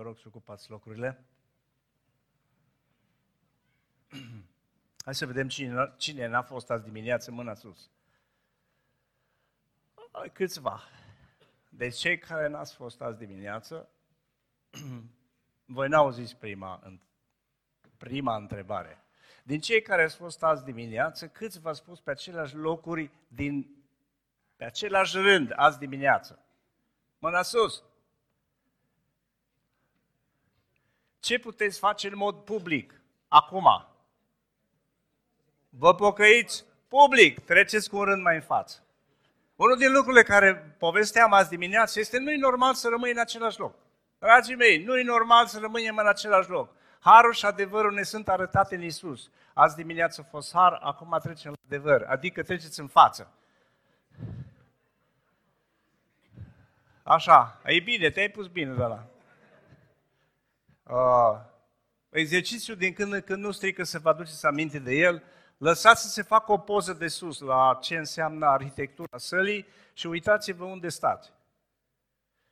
Vă rog să ocupați locurile. Hai să vedem cine, cine n-a fost azi dimineață, mâna sus. Câțiva. Deci cei care n-ați fost azi dimineață, voi n-auziți prima, prima întrebare. Din cei care ați fost azi dimineață, câți v-ați spus pe aceleași locuri, din, pe același rând, azi dimineață? Mâna sus! Ce puteți face în mod public, acum? Vă pocăiți public, treceți cu un rând mai în față. Unul din lucrurile care povesteam azi dimineață este nu-i normal să rămâi în același loc. Dragii mei, nu-i normal să rămânem în același loc. Harul și adevărul ne sunt arătate în Isus. Azi dimineață a fost har, acum trecem la adevăr, adică treceți în față. Așa, e bine, te-ai pus bine de la. Uh, exercițiul din când în când nu strică să vă aduceți aminte de el, lăsați să se facă o poză de sus la ce înseamnă arhitectura sălii și uitați-vă unde stați.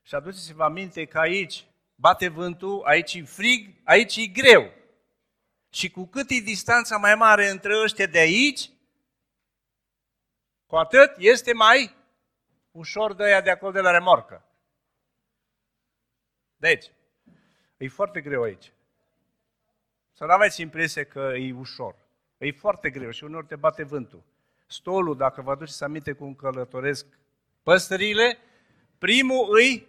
Și aduceți-vă aminte că aici bate vântul, aici e frig, aici e greu. Și cu cât e distanța mai mare între ăștia de aici, cu atât este mai ușor de aia de acolo de la remorcă. Deci, e foarte greu aici. Să nu aveți impresia că e ușor. E foarte greu și uneori te bate vântul. Stolul, dacă vă aduceți aminte cum călătoresc păstările, primul îi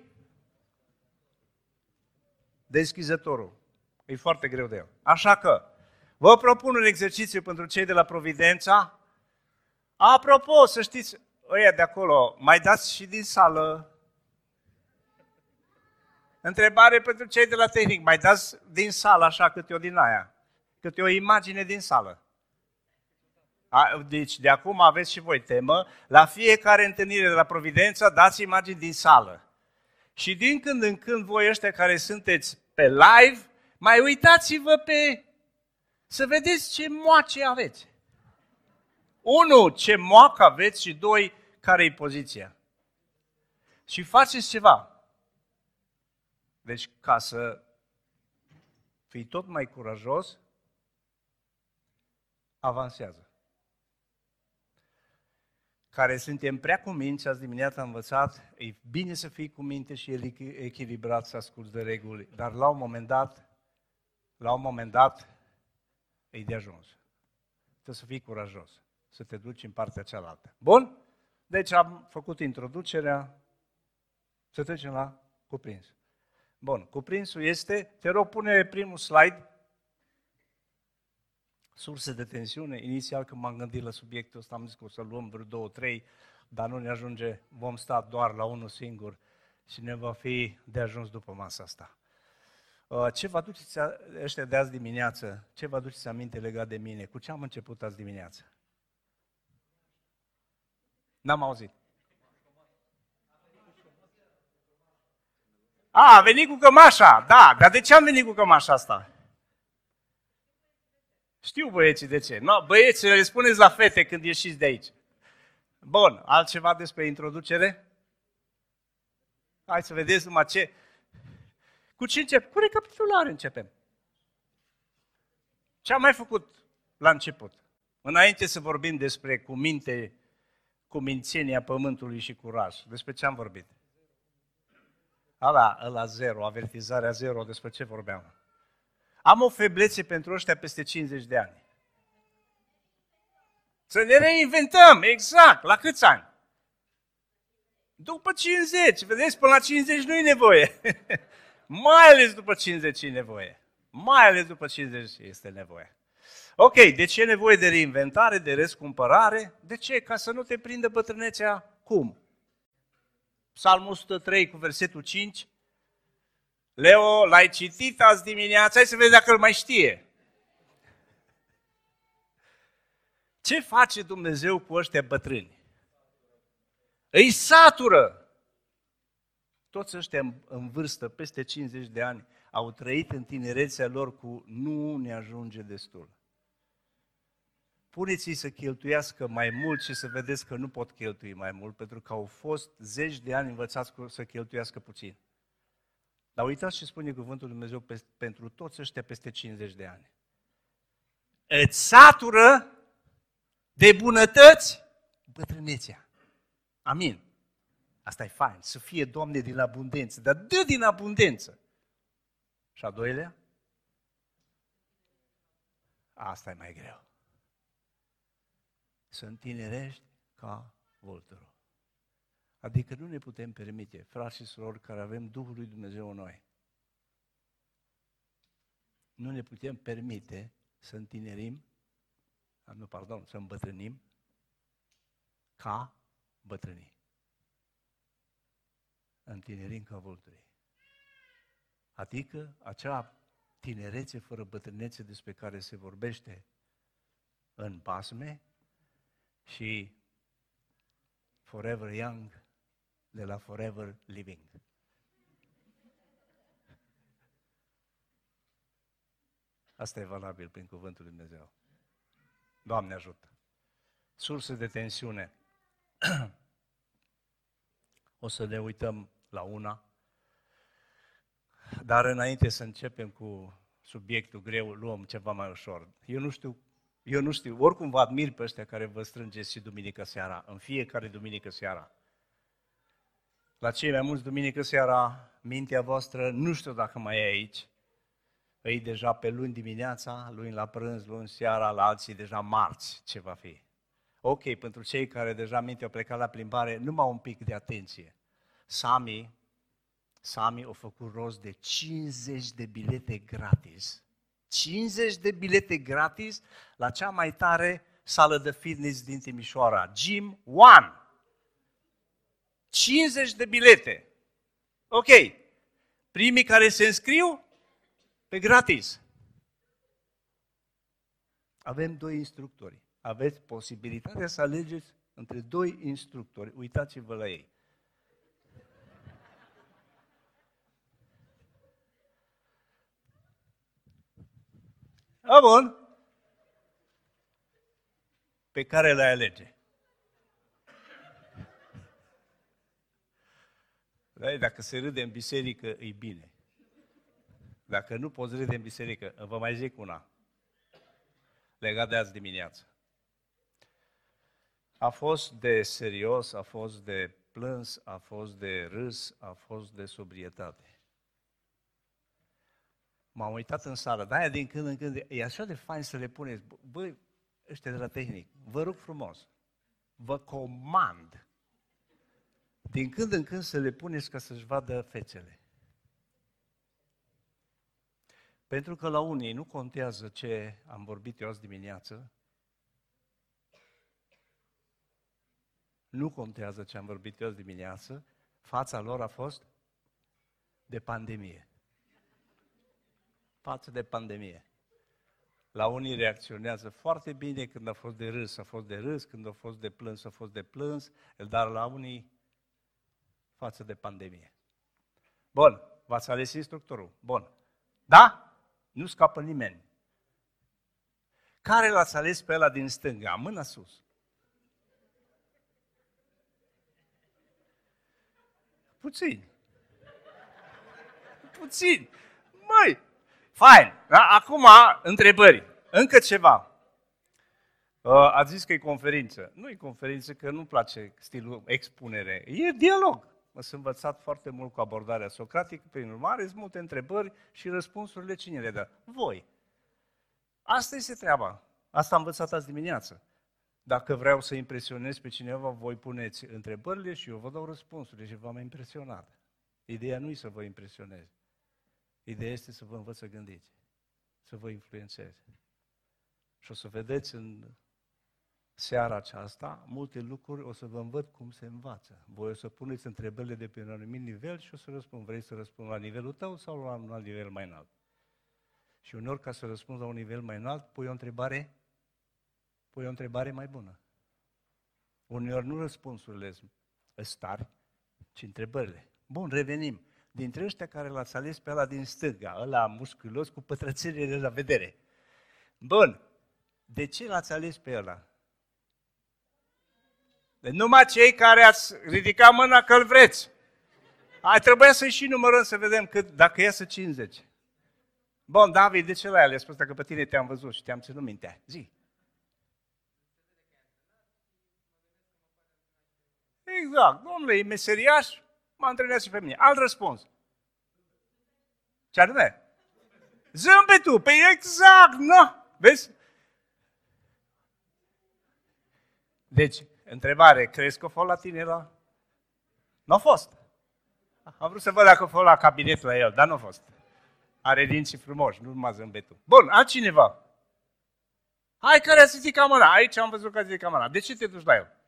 deschizătorul. E foarte greu de el. Așa că, vă propun un exercițiu pentru cei de la Providența. Apropo, să știți, ăia de acolo, mai dați și din sală. Întrebare pentru cei de la tehnic, mai dați din sală așa câte o din aia, câte o imagine din sală. A, deci de acum aveți și voi temă, la fiecare întâlnire de la Providența dați imagini din sală. Și din când în când voi ăștia care sunteți pe live, mai uitați-vă pe... să vedeți ce moace aveți. Unu, ce moacă aveți și doi, care e poziția. Și faceți ceva. Deci, ca să fii tot mai curajos, avansează. Care suntem prea cuminți, azi dimineața am învățat, e bine să fii cu minte și echilibrat, să asculți de reguli, dar la un moment dat, la un moment dat, e de ajuns. Trebuie să fii curajos, să te duci în partea cealaltă. Bun? Deci am făcut introducerea, să trecem la cuprins. Bun, cuprinsul este, te rog, pune primul slide, surse de tensiune. Inițial când m-am gândit la subiectul ăsta am zis că o să luăm vreo două, trei, dar nu ne ajunge, vom sta doar la unul singur și ne va fi de ajuns după masa asta. Uh, ce vă aduceți ăștia de azi dimineață? Ce vă aduceți aminte legat de mine? Cu ce am început azi dimineață? N-am auzit. A, a venit cu cămașa, da, dar de ce am venit cu cămașa asta? Știu băieții de ce. No, băieții, le spuneți la fete când ieșiți de aici. Bun, altceva despre introducere? Hai să vedeți numai ce... Cu ce încep? Cu recapitulare începem. Ce am mai făcut la început? Înainte să vorbim despre cuminte, cumințenia pământului și curaj, despre ce am vorbit? Ala, ăla zero, avertizarea zero, despre ce vorbeam? Am o feblețe pentru ăștia peste 50 de ani. Să ne reinventăm, exact. La câți ani? După 50. Vedeți, până la 50 nu e nevoie. Mai ales după 50 e nevoie. Mai ales după 50 este nevoie. Ok, de ce e nevoie de reinventare, de răscumpărare? De ce? Ca să nu te prindă bătrânețea cum? Psalmul 103 cu versetul 5 Leo, l-ai citit azi dimineața? Hai să vezi dacă îl mai știe. Ce face Dumnezeu cu ăștia bătrâni? Îi satură. Toți ăștia în vârstă, peste 50 de ani, au trăit în tinerețea lor cu nu ne ajunge destul. Puneți-i să cheltuiască mai mult și să vedeți că nu pot cheltui mai mult, pentru că au fost zeci de ani învățați să cheltuiască puțin. Dar uitați ce spune Cuvântul Lui Dumnezeu pe, pentru toți ăștia peste 50 de ani. Îți satură de bunătăți bătrânețea. Amin. Asta e fain, să fie, Doamne, din abundență, dar dă din abundență. Și a doilea? Asta e mai greu. Să întinerești ca vulturul. Adică nu ne putem permite, frați și surori, care avem Duhul lui Dumnezeu în noi, nu ne putem permite să întinerim, nu, pardon, să îmbătrânim ca bătrânii. Întinerim ca vulturii. Adică acea tinerețe fără bătrânețe despre care se vorbește în pasme și Forever Young de la Forever Living. Asta e valabil prin cuvântul Lui Dumnezeu. Doamne ajută! Surse de tensiune. o să ne uităm la una, dar înainte să începem cu subiectul greu, luăm ceva mai ușor. Eu nu știu, eu nu știu, oricum vă admir pe ăștia care vă strângeți și duminică seara, în fiecare duminică seara. La cei mai mulți duminică seara, mintea voastră, nu știu dacă mai e aici, e deja pe luni dimineața, luni la prânz, luni seara, la alții deja marți ce va fi. Ok, pentru cei care deja mintea au plecat la plimbare, numai un pic de atenție. Sami, Sami a făcut rost de 50 de bilete gratis. 50 de bilete gratis la cea mai tare sală de fitness din Timișoara, Gym One. 50 de bilete. Ok. Primii care se înscriu, pe gratis. Avem doi instructori. Aveți posibilitatea să alegeți între doi instructori. Uitați-vă la ei. A, bun. Pe care le alege? Da, dacă se râde în biserică, e bine. Dacă nu poți râde în biserică, vă mai zic una. Legat de azi dimineață. A fost de serios, a fost de plâns, a fost de râs, a fost de sobrietate. M-am uitat în sală, de-aia din când în când, e așa de fain să le puneți, băi, ăștia de la tehnic, vă rog frumos, vă comand, din când în când să le puneți ca să-și vadă fețele. Pentru că la unii nu contează ce am vorbit eu azi dimineață, nu contează ce am vorbit eu azi dimineață, fața lor a fost de pandemie. Față de pandemie. La unii reacționează foarte bine când a fost de râs, a fost de râs, când a fost de plâns, a fost de plâns, dar la unii față de pandemie. Bun, v-ați ales instructorul. Bun. Da? Nu scapă nimeni. Care l-ați ales pe ăla din stânga? Mâna sus. Puțin. Puțin. Măi, fain. Da? Acum, întrebări. Încă ceva. Uh, ați zis că e conferință. Nu e conferință, că nu-mi place stilul expunere. E dialog. Mă sunt învățat foarte mult cu abordarea socratică, prin urmare, sunt multe întrebări și răspunsurile cine le dă? Voi. Asta este treaba. Asta am învățat azi dimineață. Dacă vreau să impresionez pe cineva, voi puneți întrebările și eu vă dau răspunsurile și v-am impresionat. Ideea nu e să vă impresionez. Ideea este să vă învăț să gândiți, să vă influențez. Și o să vedeți în seara aceasta, multe lucruri o să vă învăț cum se învață. Voi o să puneți întrebările de pe un anumit nivel și o să răspund. Vrei să răspund la nivelul tău sau la un alt nivel mai înalt? Și uneori, ca să răspund la un nivel mai înalt, pui o întrebare, pui o întrebare mai bună. Uneori nu răspunsurile sunt stari, ci întrebările. Bun, revenim. Dintre ăștia care l-ați ales pe ăla din stânga, ăla musculos cu pătrățelele la vedere. Bun, de ce l-ați ales pe ăla? Deci numai cei care ați ridicat mâna că îl vreți. Ai trebuia să-i și numărăm să vedem cât, dacă iasă 50. Bun, David, de ce l-ai ales? Spus că pe tine te-am văzut și te-am ținut mintea. Zi. Exact. Domnule, e meseriaș, mă antrenează și pe mine. Alt răspuns. Ce anume? Zâmbetul. Păi exact, nu? Vezi? Deci, întrebare, crezi că a fost la tine la... Nu a fost. Am vrut să văd dacă a fost la cabinetul la el, dar nu a fost. Are dinții frumoși, nu numai zâmbetul. Bun, altcineva. Hai, care a zis camera? Aici am văzut că a zis camera. De ce te duci la el?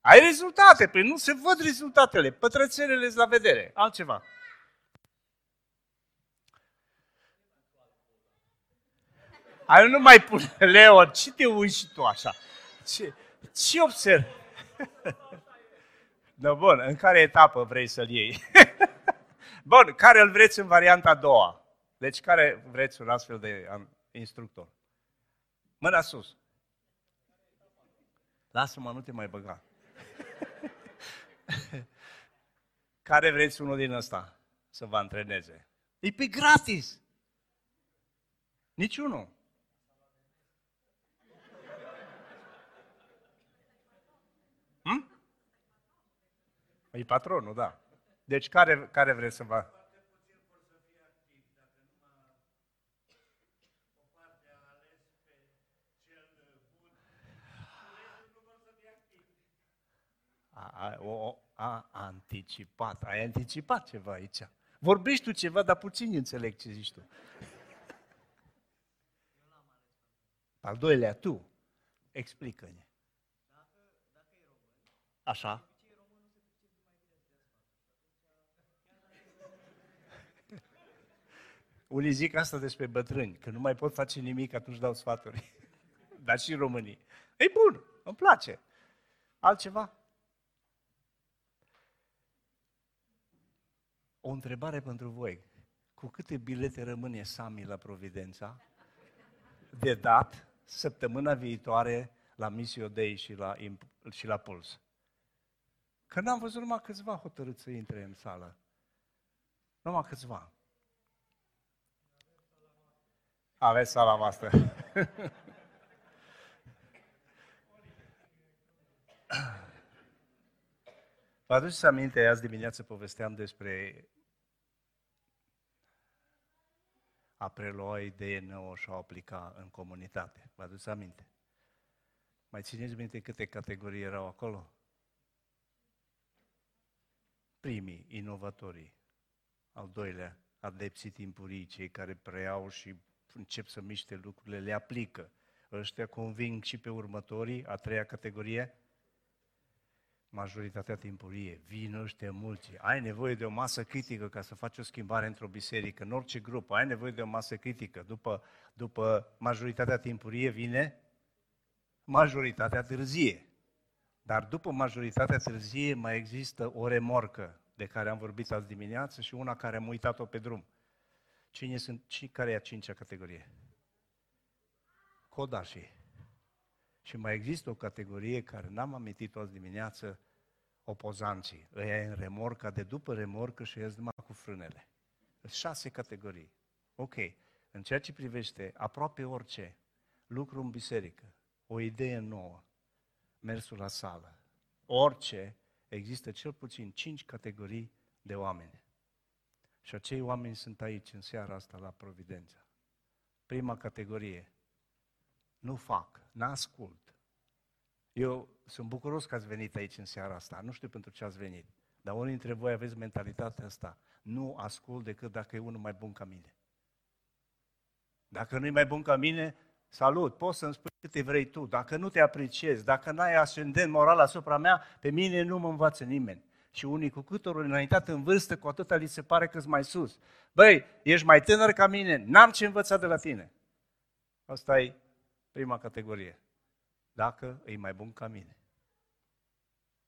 Ai rezultate, păi nu se văd rezultatele, pătrățelele la vedere, altceva. Ai nu mai pune, Leo, ce te uiți și tu așa? Ce, ce observ? Da, bun, în care etapă vrei să-l iei? bun, care îl vreți în varianta a doua? Deci care vreți un astfel de instructor? Mâna sus. Lasă-mă, nu te mai băga. Care vreți unul din ăsta să vă antreneze? E pe gratis. Niciunul. E patronul, da. Deci care, care vreți să vă... A, a, o, a anticipat. Ai anticipat ceva aici. Vorbești tu ceva, dar puțin înțeleg ce zici tu. Al doilea, tu. Explică-ne. Așa. Unii zic asta despre bătrâni, că nu mai pot face nimic, atunci dau sfaturi. Dar și românii. E bun, îmi place. Altceva? O întrebare pentru voi. Cu câte bilete rămâne Sami la Providența de dat săptămâna viitoare la Missio Dei și la, și la Puls? Că n-am văzut numai câțiva hotărâți să intre în sală. Numai câțiva. Aveți sala voastră. Vă aduceți aminte, azi dimineață povesteam despre a prelua o idee nouă și a aplica în comunitate. Vă aduceți aminte? Mai țineți minte câte categorii erau acolo? Primii, inovatorii. Al doilea, adepții timpurii, cei care preiau și încep să miște lucrurile, le aplică. Ăștia conving și pe următorii, a treia categorie, majoritatea timpurie. Vin ăștia mulți. Ai nevoie de o masă critică ca să faci o schimbare într-o biserică, în orice grup. Ai nevoie de o masă critică. După, după majoritatea timpurie vine majoritatea târzie. Dar după majoritatea târzie mai există o remorcă de care am vorbit azi dimineață și una care am uitat-o pe drum. Cine sunt, și care e a cincea categorie? Codașii. Și mai există o categorie care n-am amintit-o azi dimineață, opozanții. Ăia în remorca, de după remorcă și ies numai cu frânele. Sunt șase categorii. Ok. În ceea ce privește aproape orice lucru în biserică, o idee nouă, mersul la sală, orice, există cel puțin cinci categorii de oameni. Și acei oameni sunt aici în seara asta la Providența. Prima categorie. Nu fac, n-ascult. Eu sunt bucuros că ați venit aici în seara asta. Nu știu pentru ce ați venit. Dar unii dintre voi aveți mentalitatea asta. Nu ascult decât dacă e unul mai bun ca mine. Dacă nu e mai bun ca mine, salut, poți să-mi spui câte vrei tu. Dacă nu te apreciezi, dacă n-ai ascendent moral asupra mea, pe mine nu mă învață nimeni și unii cu cât ori înaintat în vârstă, cu atâta li se pare că mai sus. Băi, ești mai tânăr ca mine, n-am ce învăța de la tine. Asta e prima categorie. Dacă e mai bun ca mine.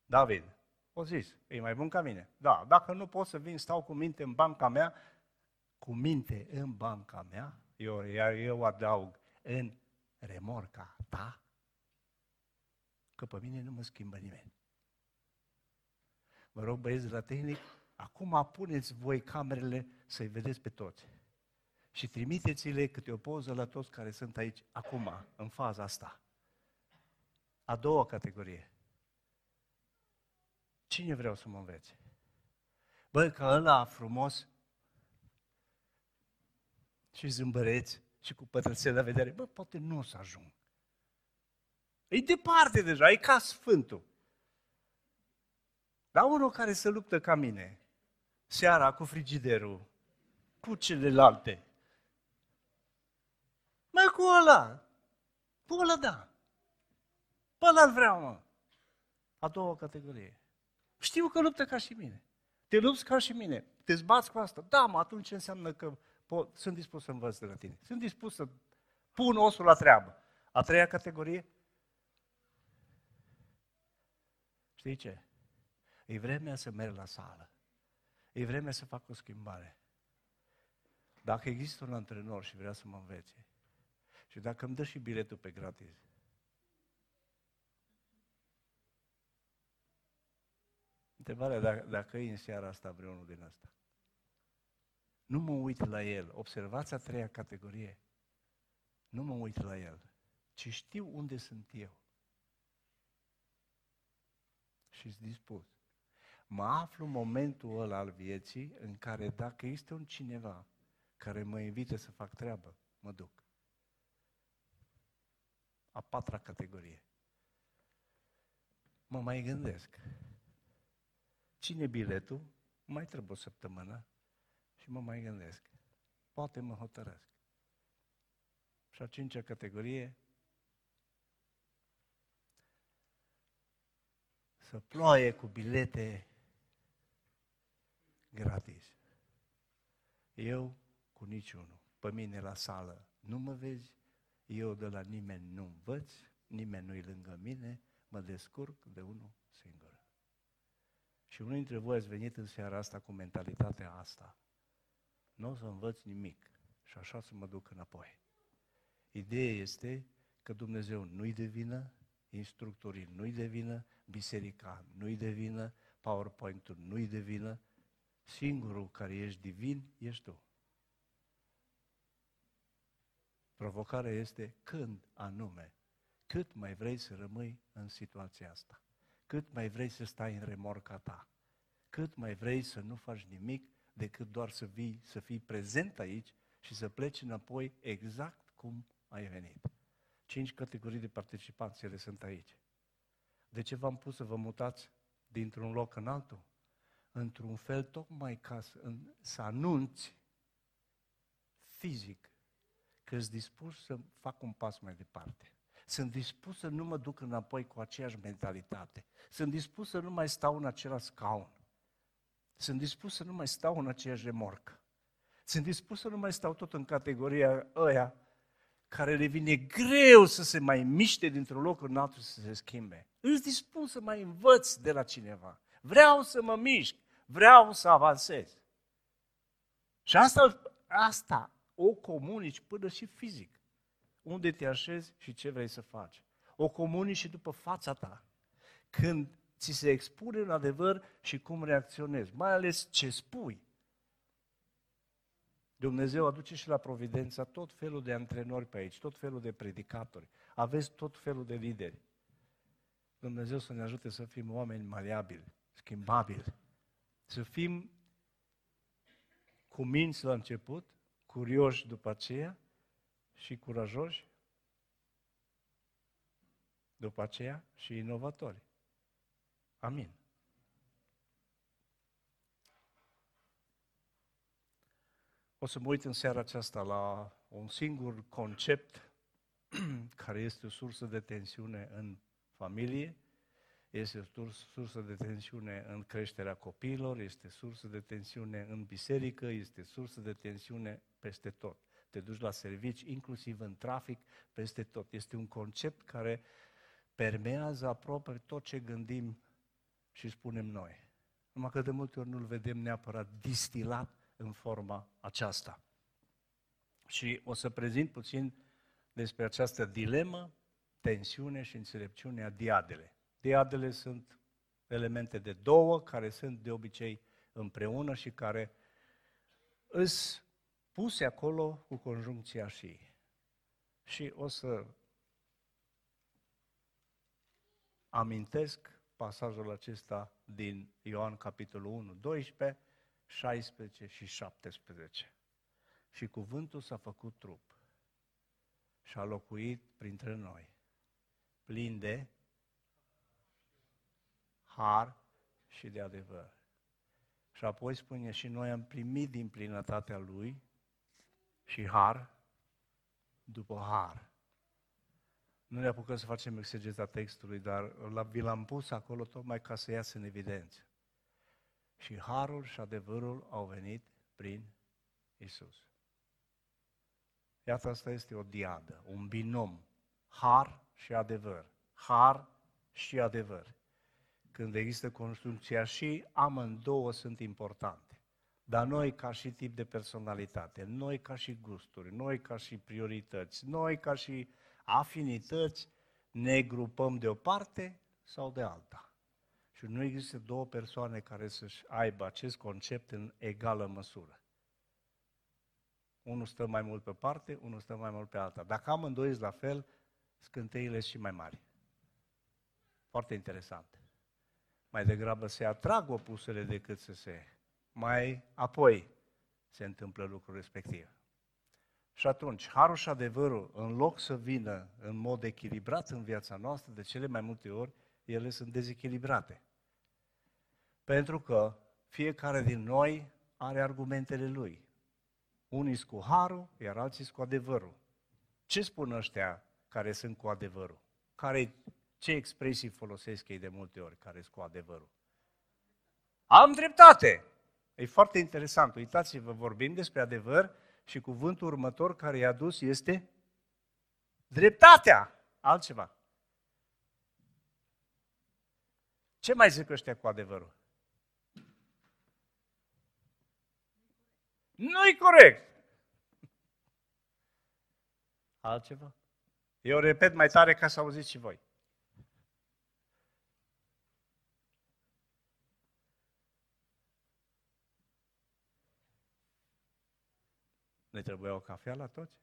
David, o zis, e mai bun ca mine. Da, dacă nu pot să vin, stau cu minte în banca mea, cu minte în banca mea, eu, iar eu adaug, în remorca ta, că pe mine nu mă schimbă nimeni. Vă rog, băieți de la tehnic, acum puneți voi camerele să-i vedeți pe toți. Și trimiteți-le câte o poză la toți care sunt aici, acum, în faza asta. A doua categorie. Cine vreau să mă învețe? Bă, că ăla frumos și zâmbăreți și cu pătrățel la vedere, bă, poate nu o să ajung. E departe deja, e ca Sfântul. Dar unul care se luptă ca mine, seara cu frigiderul, cu celelalte, Mă, cu ăla, cu ăla da. Pe ăla vreau, mă. A doua categorie. Știu că luptă ca și mine. Te lupți ca și mine. Te zbați cu asta. Da, mă, atunci înseamnă că pot, sunt dispus să învăț de la tine. Sunt dispus să pun osul la treabă. A treia categorie? Știi ce? E vremea să merg la sală. E vremea să fac o schimbare. Dacă există un antrenor și vrea să mă învețe, și dacă îmi dă și biletul pe gratis, Întrebarea dacă, dacă e în seara asta vreunul din asta. Nu mă uit la el. Observați a treia categorie. Nu mă uit la el, ci știu unde sunt eu. Și sunt dispus. Mă aflu în momentul ăla al vieții în care dacă este un cineva care mă invită să fac treabă, mă duc. A patra categorie. Mă mai gândesc. Cine biletul? Mai trebuie o săptămână și mă mai gândesc. Poate mă hotărăsc. Și a cincea categorie, să ploaie cu bilete gratis. Eu cu niciunul. Pe mine la sală nu mă vezi, eu de la nimeni nu învăț, nimeni nu-i lângă mine, mă descurc de unul singur. Și unul dintre voi ați venit în seara asta cu mentalitatea asta. Nu o să învăț nimic și așa să mă duc înapoi. Ideea este că Dumnezeu nu-i devină, instructorii nu-i devină, biserica nu-i devină, PowerPoint-ul nu-i devină, singurul care ești divin ești tu. Provocarea este când anume, cât mai vrei să rămâi în situația asta, cât mai vrei să stai în remorca ta, cât mai vrei să nu faci nimic decât doar să vii, să fii prezent aici și să pleci înapoi exact cum ai venit. Cinci categorii de participanți, ele sunt aici. De ce v-am pus să vă mutați dintr-un loc în altul? Într-un fel tocmai ca să, în, să anunți fizic că sunt dispus să fac un pas mai departe. Sunt dispus să nu mă duc înapoi cu aceeași mentalitate. Sunt dispus să nu mai stau în același scaun. Sunt dispus să nu mai stau în aceeași remorcă. Sunt dispus să nu mai stau tot în categoria ăia care le vine greu să se mai miște dintr-un loc în altul să se schimbe. Îți dispus să mai învăț de la cineva. Vreau să mă mișc. Vreau să avansez. Și asta, asta o comunici până și fizic. Unde te așezi și ce vrei să faci. O comunici și după fața ta. Când ți se expune un adevăr și cum reacționezi, mai ales ce spui. Dumnezeu aduce și la providența tot felul de antrenori pe aici, tot felul de predicatori. Aveți tot felul de lideri. Dumnezeu să ne ajute să fim oameni maleabili, schimbabili, să fim cu minți la început, curioși după aceea și curajoși după aceea și inovatori. Amin. O să mă uit în seara aceasta la un singur concept care este o sursă de tensiune în familie, este o sursă de tensiune în creșterea copiilor, este sursă de tensiune în biserică, este sursă de tensiune peste tot. Te duci la servici, inclusiv în trafic, peste tot. Este un concept care permează aproape tot ce gândim și spunem noi. Numai că de multe ori nu-l vedem neapărat distilat în forma aceasta. Și o să prezint puțin despre această dilemă, tensiune și înțelepciune a diadele. Diadele sunt elemente de două care sunt de obicei împreună și care îs puse acolo cu conjuncția și. Și o să amintesc pasajul acesta din Ioan capitolul 1, 12, 16 și 17. Și cuvântul s-a făcut trup și a locuit printre noi, plin de har și de adevăr. Și apoi spune, și noi am primit din plinătatea Lui și har după har. Nu ne apucăm să facem exegeta textului, dar vi l-am pus acolo tocmai ca să iasă în evidență. Și harul și adevărul au venit prin Isus. Iată, asta este o diadă, un binom. Har și adevăr. Har și adevăr. Când există construcția și, amândouă sunt importante. Dar noi ca și tip de personalitate, noi ca și gusturi, noi ca și priorități, noi ca și afinități, ne grupăm de o parte sau de alta. Și nu există două persoane care să-și aibă acest concept în egală măsură. Unul stă mai mult pe parte, unul stă mai mult pe alta. Dacă amândoi la fel, scânteile și mai mari. Foarte interesant. Mai degrabă se atrag opusele decât să se... Mai apoi se întâmplă lucrul respectiv. Și atunci, harul și adevărul, în loc să vină în mod echilibrat în viața noastră, de cele mai multe ori, ele sunt dezechilibrate. Pentru că fiecare din noi are argumentele lui. Unii sunt cu harul, iar alții sunt cu adevărul. Ce spun ăștia care sunt cu adevărul? Care, ce expresii folosesc ei de multe ori care sunt cu adevărul? Am dreptate! E foarte interesant. Uitați-vă, vorbim despre adevăr și cuvântul următor care i-a dus este dreptatea. Altceva. Ce mai zic ăștia cu adevărul? Nu-i corect. Altceva? Eu repet mai tare ca să auziți și voi. Ne trebuie o cafea la toți?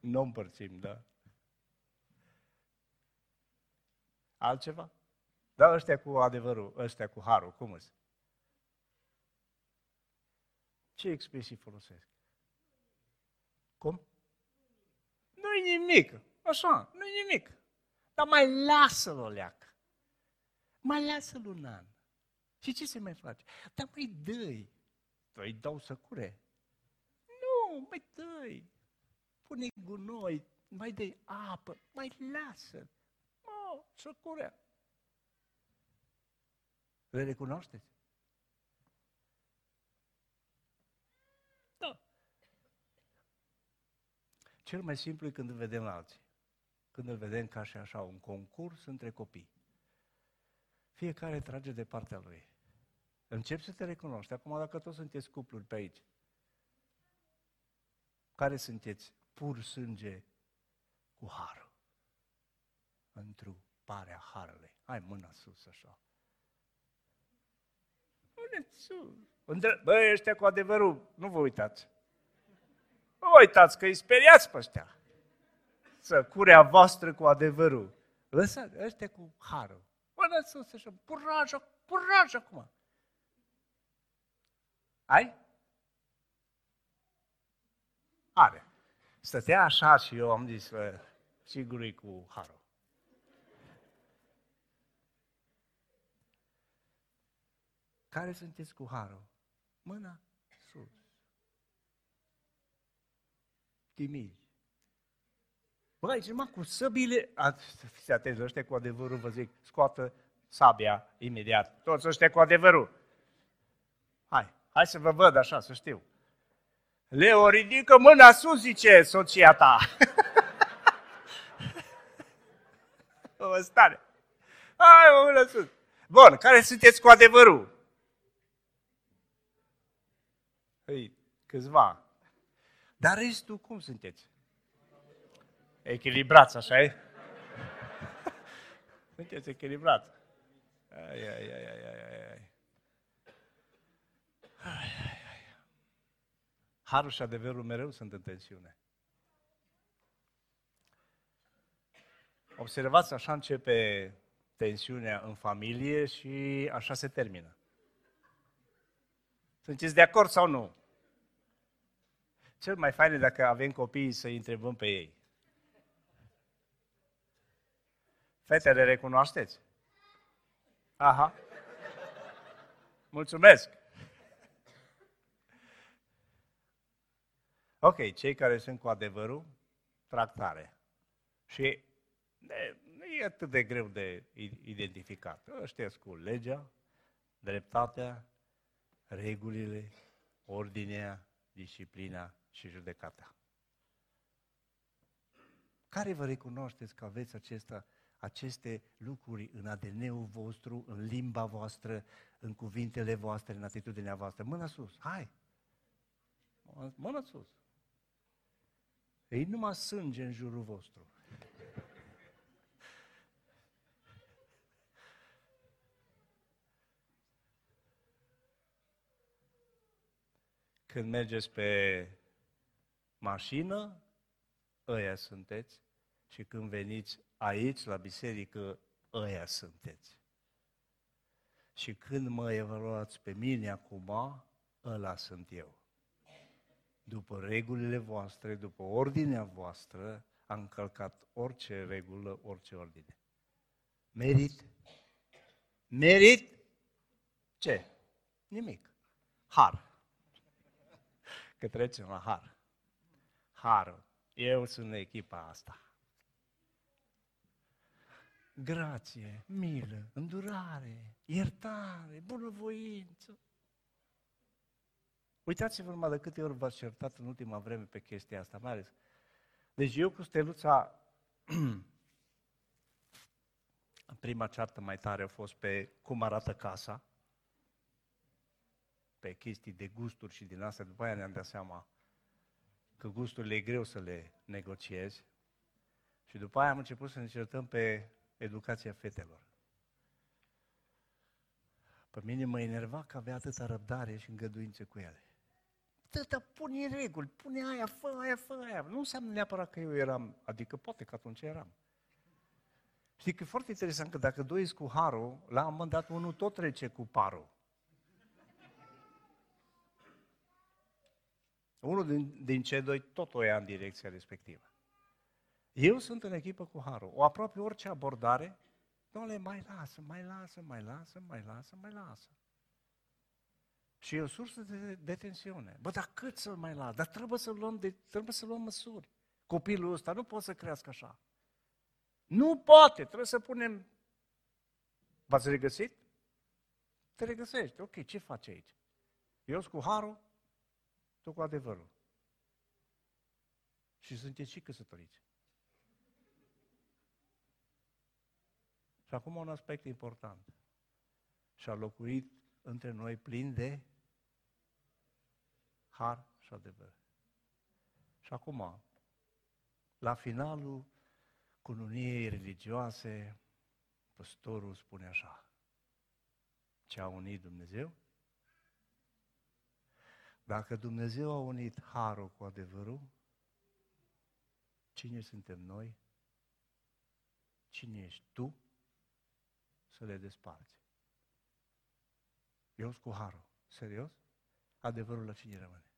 Nu împărțim, da? Altceva? Da, ăștia cu adevărul, ăștia cu harul, cum îți? Ce expresii folosesc? Cum? Nu-i nimic. Așa, nu-i nimic. Dar mai lasă-l o leacă. Mai lasă-l un an. Și ce se mai face? Dar mai dă-i. Îi dau să cure. Nu, mai dă Pune gunoi, mai dă apă, mai lasă. Oh, să curea. Le recunoașteți? Da. Cel mai simplu e când îl vedem la alții. Când îl vedem ca și așa, un concurs între copii. Fiecare trage de partea lui. Încep să te recunoști. Acum, dacă toți sunteți cupluri pe aici, care sunteți pur sânge cu harul. Într-o parea harului. Hai mâna sus așa. Puneți sus. Băi, ăștia cu adevărul, nu vă uitați. Nu vă uitați că îi speriați pe ăștia. Să curea voastră cu adevărul. Lăsați, ăștia cu harul. Până sus așa, curaj, curaj acum. Ai? Are. Stătea așa și eu am zis, sigur e cu harul. Care sunteți cu harul? Mâna sus. Timid. Băi, ce cu săbile... Fiți atenți, ăștia cu adevărul, vă zic, scoată sabia imediat. Toți ăștia cu adevărul. Hai, hai să vă văd așa, să știu. Leo, ridică mâna sus, zice soția ta. o stare. Hai, o mână sus. Bun, care sunteți cu adevărul? Păi, câțiva. Dar restul, cum sunteți? Echilibrați, așa e? sunteți echilibrați. Ai, ai, ai, ai, ai, ai, ai. Ai, ai, ai. Harul și adevărul mereu sunt în tensiune. Observați, așa începe tensiunea în familie și așa se termină. Sunteți de acord sau nu? Cel mai fain e dacă avem copii să întrebăm pe ei. Fetele recunoașteți? Aha. Mulțumesc. Ok, cei care sunt cu adevărul, tractare. Și nu e atât de greu de identificat. Ăștia cu legea, dreptatea, regulile, ordinea, disciplina și judecata. Care vă recunoașteți că aveți acesta, aceste lucruri în ADN-ul vostru, în limba voastră, în cuvintele voastre, în atitudinea voastră? Mâna sus, hai! Mâna sus! E numai sânge în jurul vostru. Când mergeți pe mașină, ăia sunteți. Și când veniți aici, la biserică, ăia sunteți. Și când mă evaluați pe mine acum, ăla sunt eu. După regulile voastre, după ordinea voastră, am încălcat orice regulă, orice ordine. Merit? Merit? Ce? Nimic. Har că trecem la har. Harul. Eu sunt echipa asta. Grație, milă, îndurare, iertare, bunăvoință. Uitați-vă numai de câte ori v-ați certat în ultima vreme pe chestia asta, mai ales. Deci eu cu Steluța, prima ceartă mai tare a fost pe cum arată casa, pe chestii de gusturi și din astea, după aia ne-am dat seama că gusturile e greu să le negociezi și după aia am început să ne certăm pe educația fetelor. Pe mine mă enerva că avea atâta răbdare și îngăduințe cu ele. Tătă, pune reguli, pune aia, fă aia, fă aia. Nu înseamnă neapărat că eu eram, adică poate că atunci eram. Știi că e foarte interesant că dacă doi cu harul, la un moment dat unul tot trece cu parul. Unul din, din cei doi tot o ia în direcția respectivă. Eu sunt în echipă cu Harul. O aproape orice abordare, domnule, mai lasă, mai lasă, mai lasă, mai lasă, mai lasă. Și e o sursă de, de tensiune. Bă, dar cât să-l mai las? Dar trebuie să luăm, de, trebuie să luăm măsuri. Copilul ăsta nu poate să crească așa. Nu poate, trebuie să punem... V-ați regăsit? Te regăsești. Ok, ce faci aici? Eu sunt cu Harul, tu cu adevărul. Și sunteți și căsătoriți. Și acum un aspect important. Și-a locuit între noi plin de har și adevăr. Și acum, la finalul cununiei religioase, păstorul spune așa, ce a unit Dumnezeu, dacă Dumnezeu a unit harul cu adevărul, cine suntem noi? Cine ești tu să le desparți? Eu cu harul. Serios? Adevărul la cine rămâne?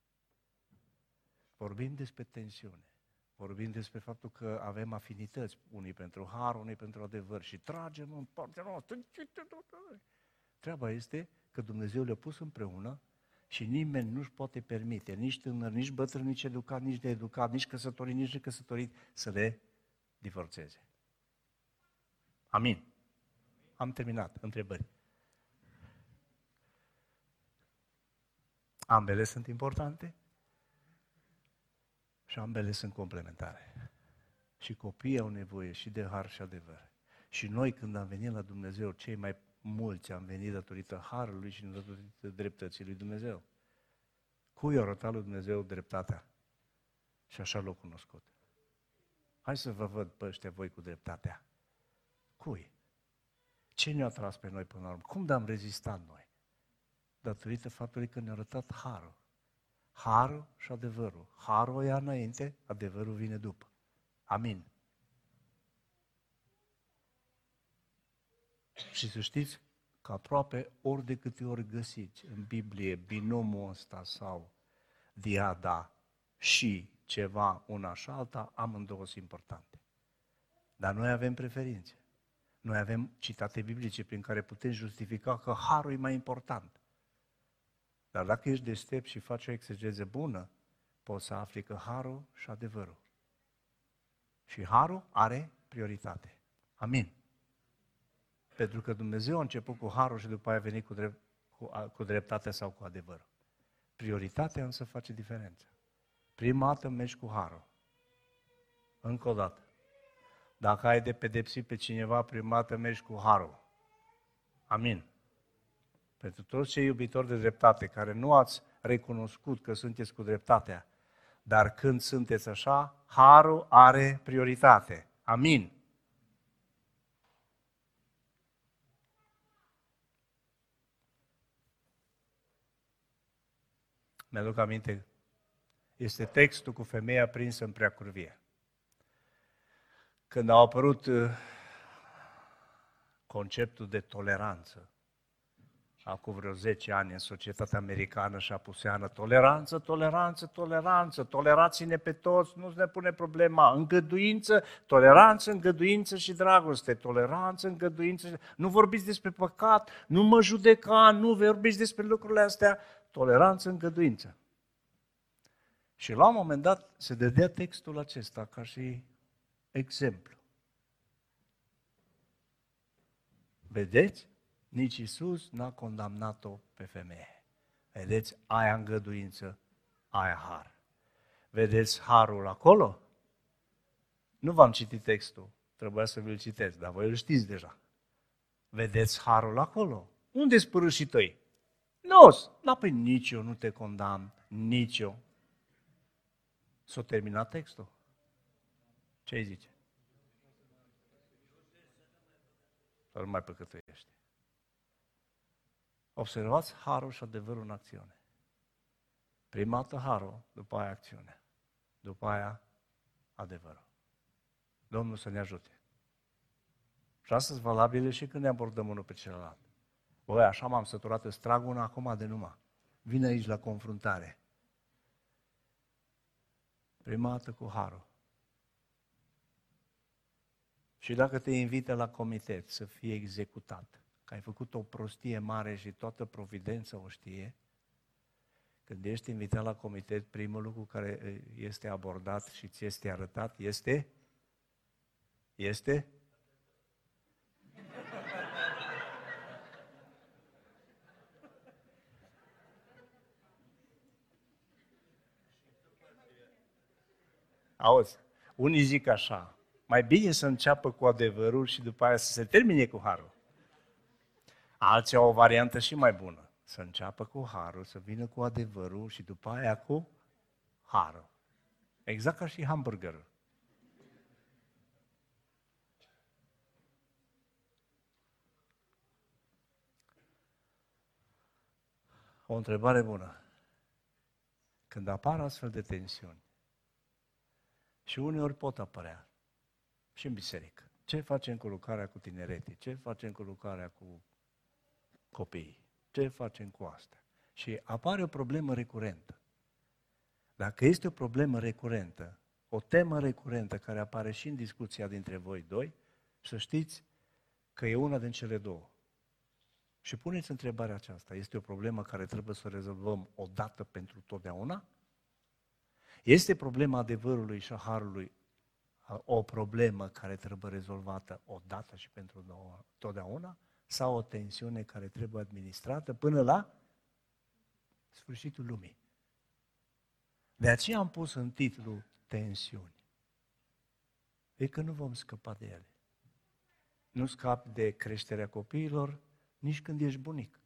Vorbim despre tensiune. Vorbim despre faptul că avem afinități unii pentru har, unii pentru adevăr și tragem în partea noastră. Treaba este că Dumnezeu le-a pus împreună și nimeni nu-și poate permite, nici tânăr, nici bătrân, nici educat, nici de educat, nici căsătorit, nici necăsătorit, să le divorțeze. Amin. Am terminat. Întrebări. Ambele sunt importante și ambele sunt complementare. Și copiii au nevoie și de har și adevăr. Și noi când am venit la Dumnezeu, cei mai mulți am venit datorită Harului și datorită dreptății lui Dumnezeu. Cui a arătat lui Dumnezeu dreptatea? Și așa l-a cunoscut. Hai să vă văd pe ăștia voi cu dreptatea. Cui? Ce ne-a tras pe noi până la urmă? Cum de-am rezistat noi? Datorită faptului că ne-a arătat harul. Harul și adevărul. Harul o ia înainte, adevărul vine după. Amin. Și să știți că aproape ori de câte ori găsiți în Biblie binomul ăsta sau diada și ceva una și alta, amândouă sunt importante. Dar noi avem preferințe. Noi avem citate biblice prin care putem justifica că harul e mai important. Dar dacă ești deștept și faci o exegeză bună, poți să afli că harul și adevărul. Și harul are prioritate. Amin. Pentru că Dumnezeu a început cu harul și după aia a venit cu, drept, cu, cu dreptate sau cu adevărul. Prioritatea însă face diferența. Prima dată mergi cu harul. Încă o dată. Dacă ai de pedepsit pe cineva, prima dată mergi cu harul. Amin. Pentru toți cei iubitori de dreptate, care nu ați recunoscut că sunteți cu dreptatea, dar când sunteți așa, harul are prioritate. Amin. Mi-aduc aminte, este textul cu femeia prinsă în preacurvie. Când a apărut uh, conceptul de toleranță, acum vreo 10 ani în societatea americană și apuseană, toleranță, toleranță, toleranță, tolerați-ne pe toți, nu ne pune problema, îngăduință, toleranță, îngăduință și dragoste, toleranță, îngăduință, nu vorbiți despre păcat, nu mă judeca, nu vorbiți despre lucrurile astea, toleranță, îngăduință. Și la un moment dat se dădea textul acesta ca și exemplu. Vedeți? Nici Isus n-a condamnat-o pe femeie. Vedeți? Aia îngăduință, aia har. Vedeți harul acolo? Nu v-am citit textul, trebuia să vi-l citesc, dar voi îl știți deja. Vedeți harul acolo? Unde sunt și tăi? Nu, n păi nici eu nu te condamn, nici eu. S-a terminat textul. Ce îi zice? Să nu mai păcătuiești. Observați harul și adevărul în acțiune. Prima dată harul, după aia acțiune. După aia adevărul. Domnul să ne ajute. Și asta sunt valabile și când ne abordăm unul pe celălalt. Băi, așa m-am săturat, îți trag una acum de numai. Vine aici la confruntare. Prima dată cu harul. Și dacă te invită la comitet să fie executat, că ai făcut o prostie mare și toată providența o știe, când ești invitat la comitet, primul lucru care este abordat și ți este arătat este este Auzi, unii zic așa, mai bine să înceapă cu adevărul și după aia să se termine cu harul. Alții au o variantă și mai bună. Să înceapă cu harul, să vină cu adevărul și după aia cu harul. Exact ca și hamburgerul. O întrebare bună. Când apar astfel de tensiuni, și uneori pot apărea și în biserică. Ce facem cu lucrarea cu tineretii? Ce facem cu lucrarea cu copiii? Ce facem cu asta? Și apare o problemă recurentă. Dacă este o problemă recurentă, o temă recurentă care apare și în discuția dintre voi doi, să știți că e una din cele două. Și puneți întrebarea aceasta. Este o problemă care trebuie să o rezolvăm odată pentru totdeauna? Este problema adevărului și a harului o problemă care trebuie rezolvată odată și pentru totdeauna sau o tensiune care trebuie administrată până la sfârșitul lumii. De aceea am pus în titlu tensiuni. E că nu vom scăpa de ele. Nu scapi de creșterea copiilor nici când ești bunic.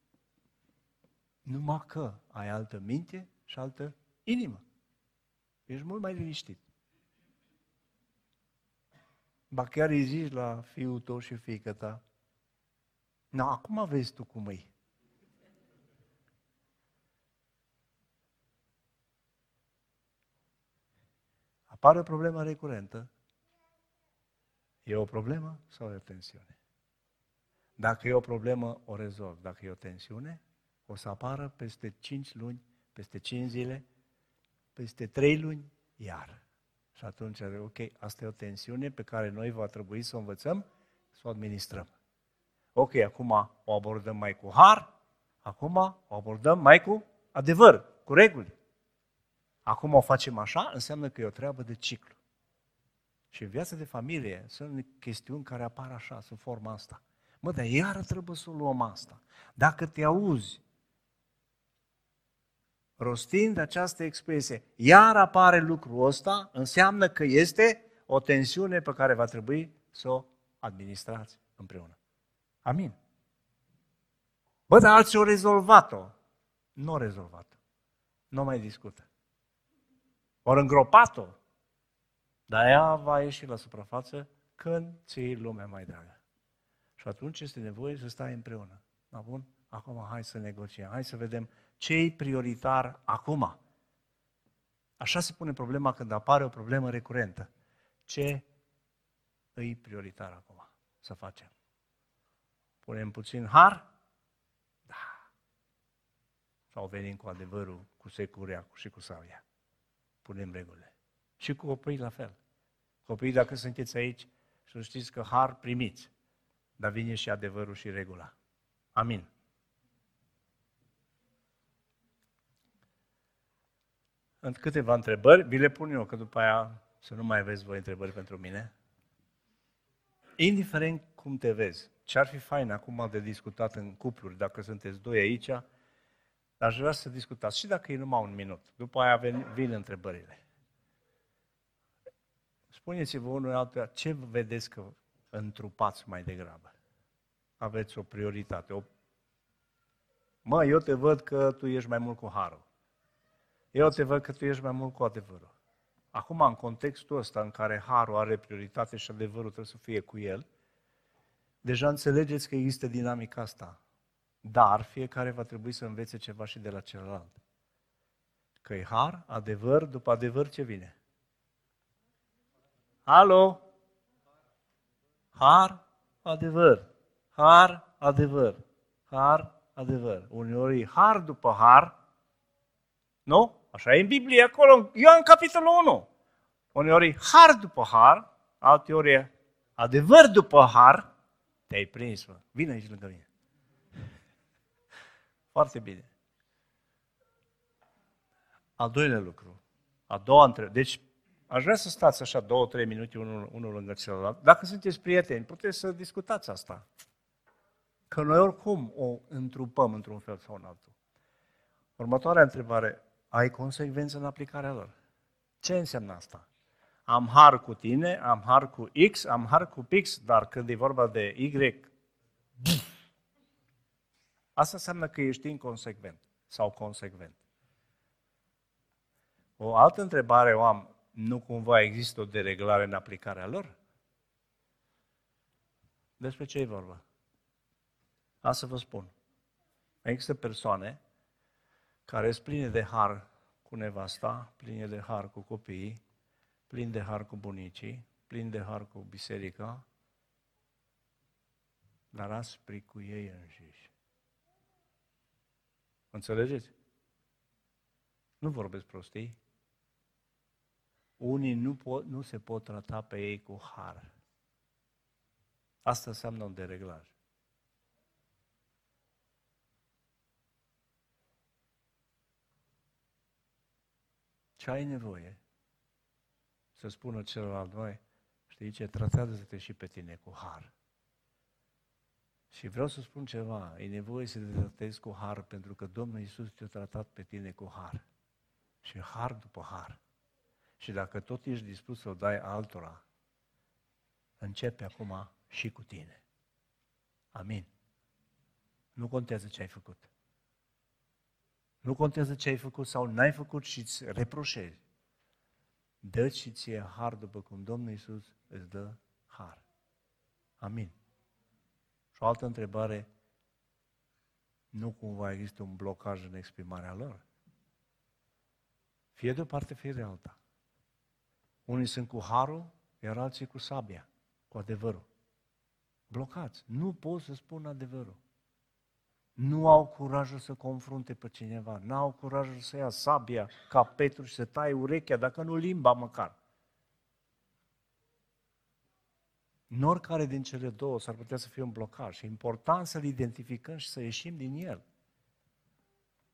Numai că ai altă minte și altă inimă. Ești mult mai liniștit. Ba chiar îi zici la fiul tău și fiică ta, No, acum vezi tu cum e. Apare o problemă recurentă. E o problemă sau e o tensiune? Dacă e o problemă, o rezolv. Dacă e o tensiune, o să apară peste 5 luni, peste 5 zile, peste 3 luni, iar. Și atunci, ok, asta e o tensiune pe care noi va trebui să o învățăm, să o administrăm. Ok, acum o abordăm mai cu har, acum o abordăm mai cu adevăr, cu reguli. Acum o facem așa, înseamnă că e o treabă de ciclu. Și în viața de familie sunt chestiuni care apar așa, sub forma asta. Mă, dar iară trebuie să o luăm asta. Dacă te auzi rostind această expresie, iar apare lucrul ăsta, înseamnă că este o tensiune pe care va trebui să o administrați împreună. Amin. Bă, dar alții au rezolvat-o. Nu au rezolvat-o. Nu mai discută. Ori îngropat-o. Dar ea va ieși la suprafață când ți lumea mai dragă. Și atunci este nevoie să stai împreună. Da, bun? Acum hai să negociem. Hai să vedem ce e prioritar acum. Așa se pune problema când apare o problemă recurentă. Ce e prioritar acum să facem? Punem puțin har? Da. Sau venim cu adevărul, cu securea și cu savia. Punem regulile. Și cu copiii la fel. Copiii, dacă sunteți aici, să știți că har primiți, dar vine și adevărul și regula. Amin. În câteva întrebări, vi le pun eu, că după aia să nu mai aveți voi întrebări pentru mine. Indiferent cum te vezi, ce ar fi fain acum de discutat în cupluri, dacă sunteți doi aici, aș vrea să discutați și dacă e numai un minut. După aia vin, vin întrebările. Spuneți-vă unul altuia ce vedeți că întrupați mai degrabă. Aveți o prioritate. O... Mă, eu te văd că tu ești mai mult cu harul. Eu te văd că tu ești mai mult cu adevărul. Acum, în contextul ăsta în care harul are prioritate și adevărul trebuie să fie cu el, deja înțelegeți că există dinamica asta. Dar fiecare va trebui să învețe ceva și de la celălalt. Că e har, adevăr, după adevăr ce vine? Alo? Har, adevăr. Har, adevăr. Har, adevăr. Uneori har după har, nu? Așa e în Biblie, acolo, Ioan capitolul 1. Uneori har după har, alteori e adevăr după har, te-ai prins, mă. Vine aici lângă mine. Foarte bine. Al doilea lucru, a doua întrebare. Deci, aș vrea să stați așa două, trei minute unul, unul lângă celălalt. Dacă sunteți prieteni, puteți să discutați asta. Că noi oricum o întrupăm într-un fel sau în altul. Următoarea întrebare ai consecvență în aplicarea lor. Ce înseamnă asta? Am har cu tine, am har cu X, am har cu Pix, dar când e vorba de Y, asta înseamnă că ești inconsecvent sau consecvent. O altă întrebare o am, nu cumva există o dereglare în aplicarea lor? Despre ce e vorba? Asta să vă spun. Există persoane care sunt pline de har cu nevasta, pline de har cu copiii, plin de har cu bunicii, plin de har cu biserica, dar aspri cu ei înșiși. Înțelegeți? Nu vorbesc prostii. Unii nu, pot, nu se pot trata pe ei cu har. Asta înseamnă un dereglaj. Ce ai nevoie? Să spună celălalt, noi, știi ce, tratează-te și pe tine cu har. Și vreau să spun ceva, e nevoie să te tratezi cu har, pentru că Domnul Iisus te-a tratat pe tine cu har. Și har după har. Și dacă tot ești dispus să o dai altora, începe acum și cu tine. Amin. Nu contează ce ai făcut. Nu contează ce ai făcut sau n-ai făcut și îți reproșezi. Dă și ție har după cum Domnul Iisus îți dă har. Amin. Și o altă întrebare, nu cumva există un blocaj în exprimarea lor. Fie de o parte, fie de alta. Unii sunt cu harul, iar alții cu sabia, cu adevărul. Blocați. Nu pot să spun adevărul. Nu au curajul să confrunte pe cineva, nu au curajul să ia sabia ca Petru și să tai urechea, dacă nu limba măcar. În oricare din cele două s-ar putea să fie un blocaj și e important să-l identificăm și să ieșim din el.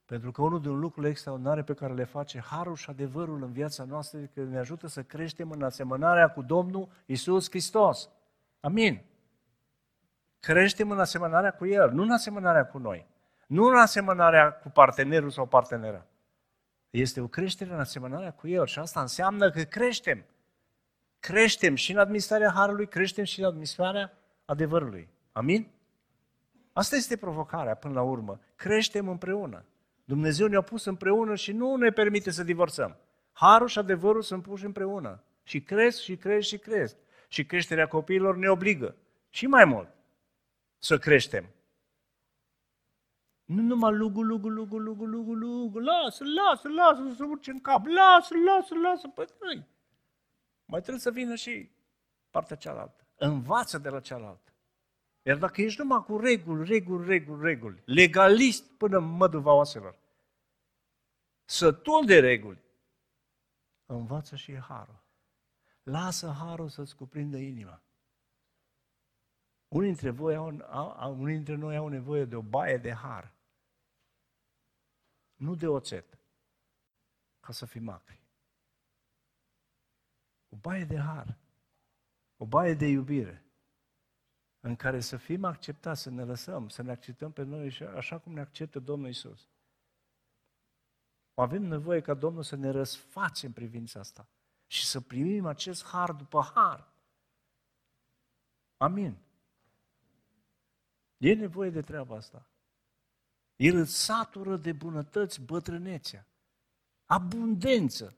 Pentru că unul din lucrurile extraordinare pe care le face harul și adevărul în viața noastră este că ne ajută să creștem în asemănarea cu Domnul Isus Hristos. Amin. Creștem în asemănarea cu El, nu în asemănarea cu noi. Nu în asemănarea cu partenerul sau partenera. Este o creștere în asemănarea cu El și asta înseamnă că creștem. Creștem și în administrarea Harului, creștem și în administrarea adevărului. Amin? Asta este provocarea până la urmă. Creștem împreună. Dumnezeu ne-a pus împreună și nu ne permite să divorțăm. Harul și adevărul sunt puși împreună. Și cresc și cresc și cresc. Și creșterea copiilor ne obligă. Și mai mult să creștem. Nu numai lugu, lugu, lugu, lugu, lugu, lugu, lasă, lasă, lasă să urce în cap, lasă, lasă, lasă, păi noi. Mai trebuie să vină și partea cealaltă. Învață de la cealaltă. Iar dacă ești numai cu reguli, reguli, reguli, reguli, legalist până în măduva oaselor, sătul de reguli, învață și harul. Lasă harul să-ți cuprindă inima. Unii dintre, voi au, au, unii dintre noi au nevoie de o baie de har. Nu de oțet. Ca să fim acri. O baie de har. O baie de iubire. În care să fim acceptați, să ne lăsăm, să ne acceptăm pe noi așa cum ne acceptă Domnul Isus. Avem nevoie ca Domnul să ne răsface în privința asta și să primim acest har după har. Amin. E nevoie de treaba asta. El îți satură de bunătăți bătrânețea. Abundență.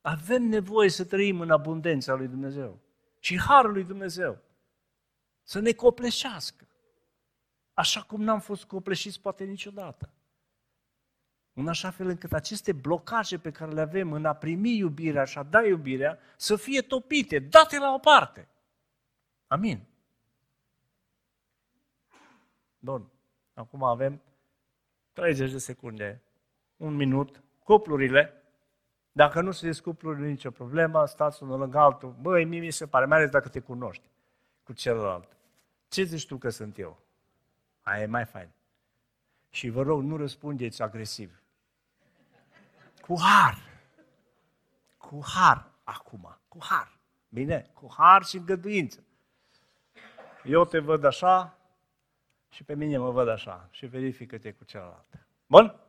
Avem nevoie să trăim în abundența lui Dumnezeu. Și harul lui Dumnezeu. Să ne copleșească. Așa cum n-am fost copleșiți poate niciodată. În așa fel încât aceste blocaje pe care le avem în a primi iubirea și a da iubirea să fie topite, date la o parte. Amin. Bun. Acum avem 30 de secunde, un minut, cuplurile. Dacă nu se cuplurile, nicio problemă, stați unul lângă altul. Băi, mie mi se pare, mai ales dacă te cunoști cu celălalt. Ce zici tu că sunt eu? Aia e mai fain. Și vă rog, nu răspundeți agresiv. Cu har. Cu har acum. Cu har. Bine? Cu har și îngăduință. Eu te văd așa, și pe mine mă văd așa și verifică-te cu celălalt. Bun?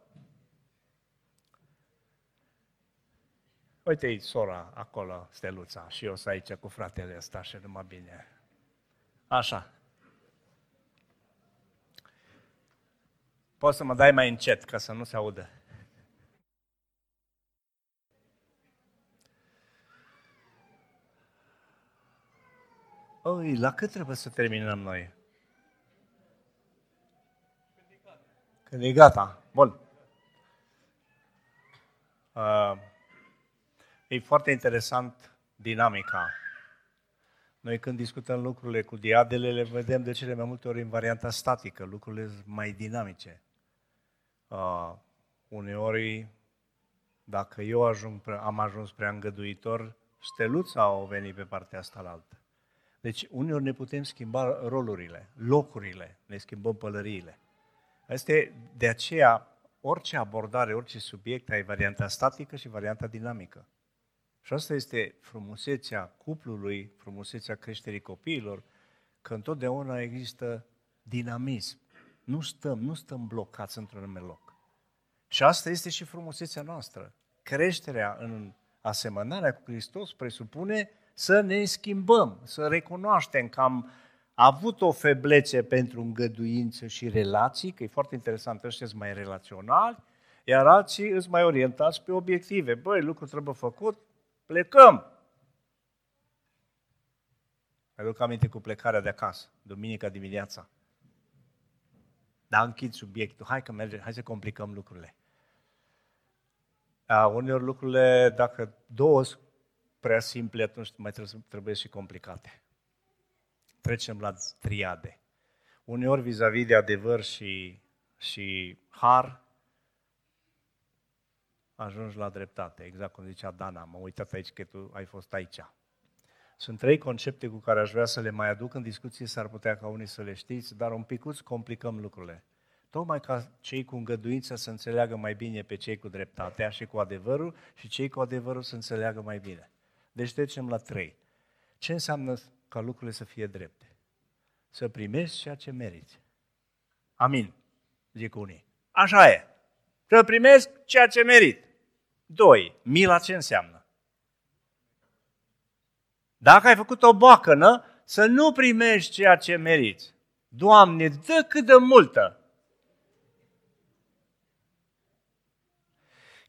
Uite aici sora acolo, steluța, și eu sunt aici cu fratele ăsta și numai bine. Așa. Poți să mă dai mai încet ca să nu se audă. Oi, la cât trebuie să terminăm noi? Când e gata. Bun. Uh, e foarte interesant dinamica. Noi când discutăm lucrurile cu diadele, le vedem de cele mai multe ori în varianta statică, lucrurile sunt mai dinamice. Uh, uneori, dacă eu ajung, am ajuns prea îngăduitor, steluța au venit pe partea asta la altă. Deci, uneori ne putem schimba rolurile, locurile, ne schimbăm pălăriile. Este de aceea, orice abordare, orice subiect, ai varianta statică și varianta dinamică. Și asta este frumusețea cuplului, frumusețea creșterii copiilor, că întotdeauna există dinamism. Nu stăm, nu stăm blocați într-un anume loc. Și asta este și frumusețea noastră. Creșterea în asemănarea cu Hristos presupune să ne schimbăm, să recunoaștem că am a avut o feblețe pentru îngăduință și relații, că e foarte interesant, ăștia sunt mai relaționali, iar alții sunt mai orientați pe obiective. Băi, lucru trebuie făcut, plecăm! Mi-aduc aminte cu plecarea de acasă, duminica dimineața. Dar închid subiectul. Hai că merge, hai să complicăm lucrurile. A, uneori lucrurile, dacă două sunt prea simple, atunci mai trebuie, trebuie și complicate. Trecem la triade. Uneori vis-a-vis de adevăr și, și har, ajungi la dreptate, exact cum zicea Dana, m-am uitat aici că tu ai fost aici. Sunt trei concepte cu care aș vrea să le mai aduc în discuție, s-ar putea ca unii să le știți, dar un picuț complicăm lucrurile. Tocmai ca cei cu îngăduință să înțeleagă mai bine pe cei cu dreptatea și cu adevărul și cei cu adevărul să înțeleagă mai bine. Deci trecem la trei. Ce înseamnă ca lucrurile să fie drepte? Să primești ceea ce meriți. Amin, zic unii. Așa e. Să primesc ceea ce merit. Doi, mila ce înseamnă? Dacă ai făcut o boacănă, să nu primești ceea ce meriți. Doamne, dă cât de multă.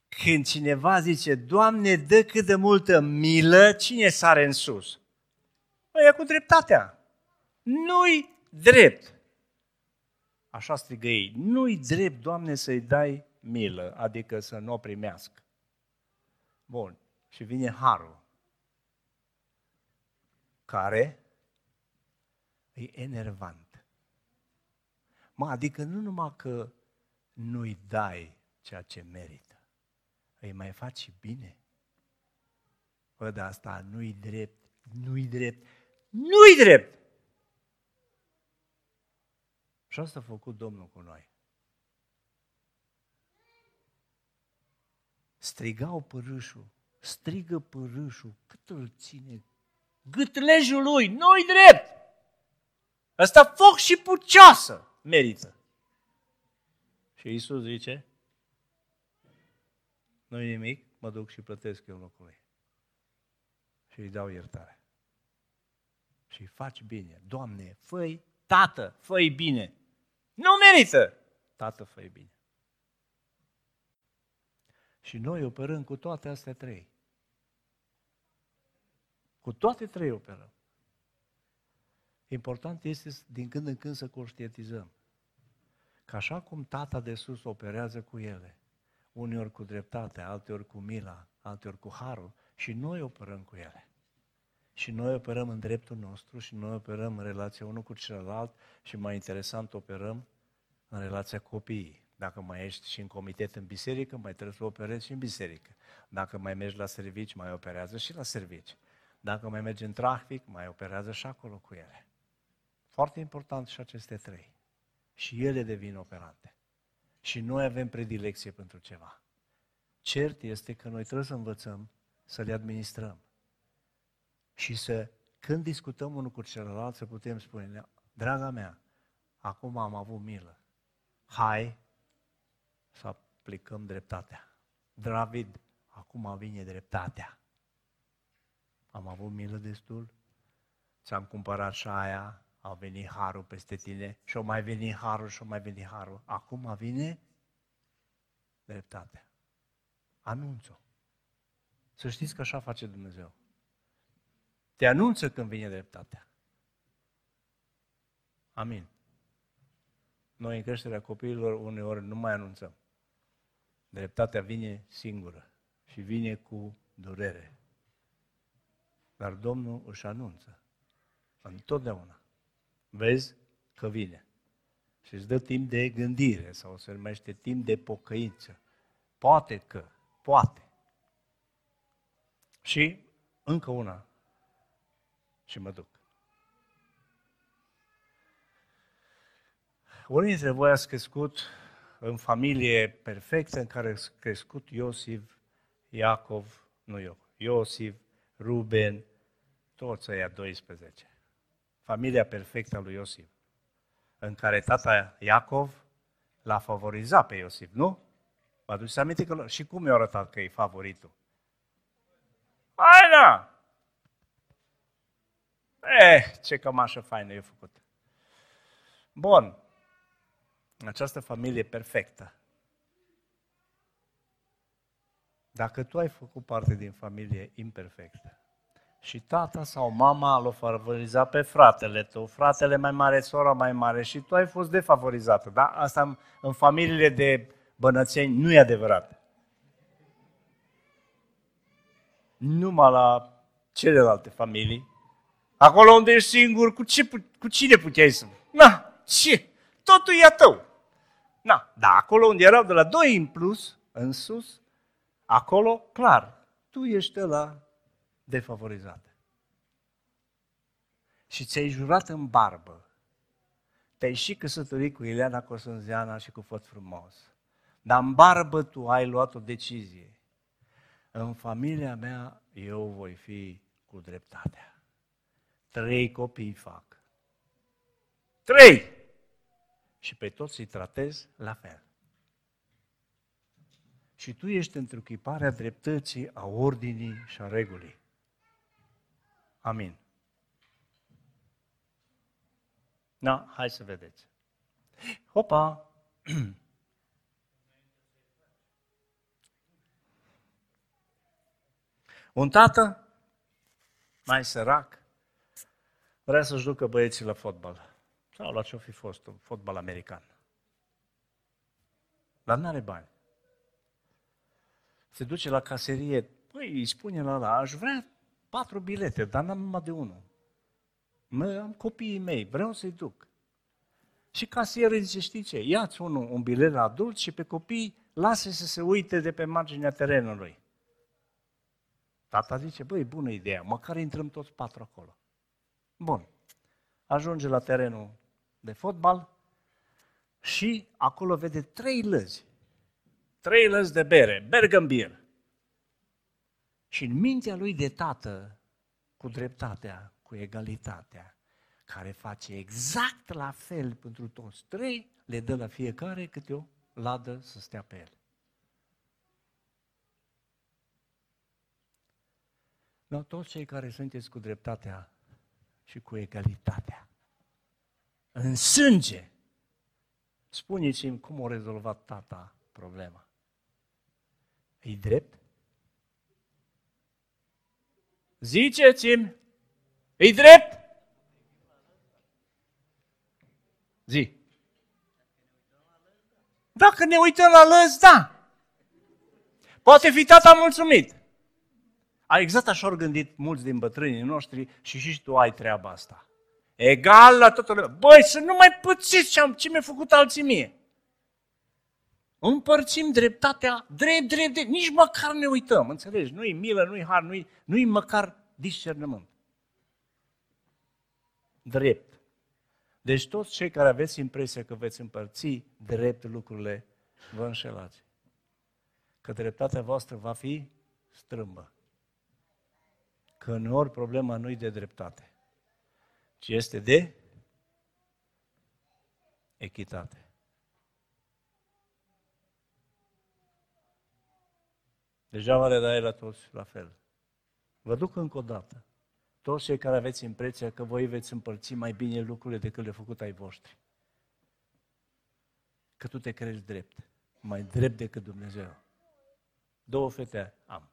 Când cineva zice, Doamne, dă cât de multă milă, cine sare în sus? Păi e cu dreptatea. Nu-i drept. Așa strigă ei. Nu-i drept, Doamne, să-i dai milă, adică să nu o primească. Bun. Și vine harul, care e enervant. Mă, adică nu numai că nu-i dai ceea ce merită, îi mai faci bine. Bă, dar asta nu-i drept, nu-i drept, nu-i drept! Și asta a făcut Domnul cu noi. strigau părâșul, strigă părâșul, cât îl ține, gâtlejul lui, nu-i drept! Ăsta foc și pucioasă merită. Și Isus zice, nu nimic, mă duc și plătesc eu locul lui. Și îi dau iertare. Și îi faci bine. Doamne, făi, tată, făi bine. Nu merită. Tată, făi bine. Și noi operăm cu toate astea trei. Cu toate trei operăm. Important este din când în când să conștientizăm că așa cum Tata de sus operează cu ele, uneori cu dreptate, alteori cu mila, alteori cu harul, și noi operăm cu ele. Și noi operăm în dreptul nostru și noi operăm în relația unul cu celălalt și mai interesant operăm în relația copiii. Dacă mai ești și în comitet în biserică, mai trebuie să operezi și în biserică. Dacă mai mergi la servici, mai operează și la servici. Dacă mai mergi în trafic, mai operează și acolo cu ele. Foarte important și aceste trei. Și ele devin operante. Și noi avem predilecție pentru ceva. Cert este că noi trebuie să învățăm să le administrăm. Și să, când discutăm unul cu celălalt, să putem spune, draga mea, acum am avut milă. Hai să aplicăm dreptatea. David, acum vine dreptatea. Am avut milă destul, ți-am cumpărat și aia, a venit harul peste tine și o mai veni harul și o mai veni harul. Acum vine dreptatea. Anunț-o. Să știți că așa face Dumnezeu. Te anunță când vine dreptatea. Amin. Noi în creșterea copiilor uneori nu mai anunțăm. Dreptatea vine singură și vine cu durere. Dar Domnul își anunță întotdeauna. Vezi că vine. Și îți dă timp de gândire sau se numește timp de pocăință. Poate că, poate. Și încă una și mă duc. Unii dintre voi ați crescut în familie perfectă în care a crescut Iosif, Iacov, nu eu, Iosif, Ruben, toți ăia 12. Familia perfectă a lui Iosif, în care tata Iacov l-a favorizat pe Iosif, nu? Vă aduceți aminte că și cum i-a arătat că e favoritul? Hai, da! Eh, ce cămașă faină e făcut. Bun această familie perfectă. Dacă tu ai făcut parte din familie imperfectă, Și tata sau mama l-a favorizat pe fratele tău, fratele mai mare, sora mai mare și tu ai fost defavorizată. Da? Asta în, în familiile de bănățeni nu e adevărat. Numai la celelalte familii. Acolo unde ești singur, cu, ce, cu cine puteai să... Na, ce? Totul e a tău. Na, da, acolo unde erau de la doi în plus, în sus, acolo, clar, tu ești la defavorizat. Și ți-ai jurat în barbă. Te-ai și căsătorit cu Ileana Cosânzeana și cu Făt Frumos. Dar în barbă tu ai luat o decizie. În familia mea eu voi fi cu dreptatea. Trei copii fac. Trei! Și pe toți îi tratez la fel. Și tu ești întruchiparea dreptății, a ordinii și a regulii. Amin. Na, hai să vedeți. Hopa! Un tată mai sărac vrea să-și ducă băieții la fotbal. Sau la ce-o fi fost, un fotbal american. Dar nu are bani. Se duce la caserie, păi îi spune la la, aș vrea patru bilete, dar n-am numai de unul. Mă, am copiii mei, vreau să-i duc. Și casierul zice, știi ce, ia-ți unul, un bilet la adult și pe copii lasă să se uite de pe marginea terenului. Tata zice, băi, bună ideea, măcar intrăm toți patru acolo. Bun. Ajunge la terenul de fotbal și acolo vede trei lăzi. Trei lăzi de bere, Bergambir. Și în mintea lui de tată, cu dreptatea, cu egalitatea, care face exact la fel pentru toți trei, le dă la fiecare câte o ladă să stea pe el. No, toți cei care sunteți cu dreptatea și cu egalitatea, în sânge, spuneți-mi cum a rezolvat tata problema. E drept? Ziceți-mi, e drept? Zi. Dacă ne uităm la lăs, da. Poate fi tata mulțumit. Exact așa au gândit mulți din bătrânii noștri și și tu ai treaba asta. Egal la toată lumea. Băi, să nu mai pățiți ce, am, ce mi-a făcut alții mie. Împărțim dreptatea drept, drept, drept. Nici măcar ne uităm, înțelegi? Nu-i milă, nu-i har, nu-i, nu-i măcar discernământ. Drept. Deci toți cei care aveți impresia că veți împărți drept lucrurile, vă înșelați. Că dreptatea voastră va fi strâmbă. Că uneori problema nu-i de dreptate, ci este de echitate. Deja le dai la toți la fel. Vă duc încă o dată. Toți cei care aveți impresia că voi veți împărți mai bine lucrurile decât le-a făcut ai voștri. Că tu te crezi drept. Mai drept decât Dumnezeu. Două fete am.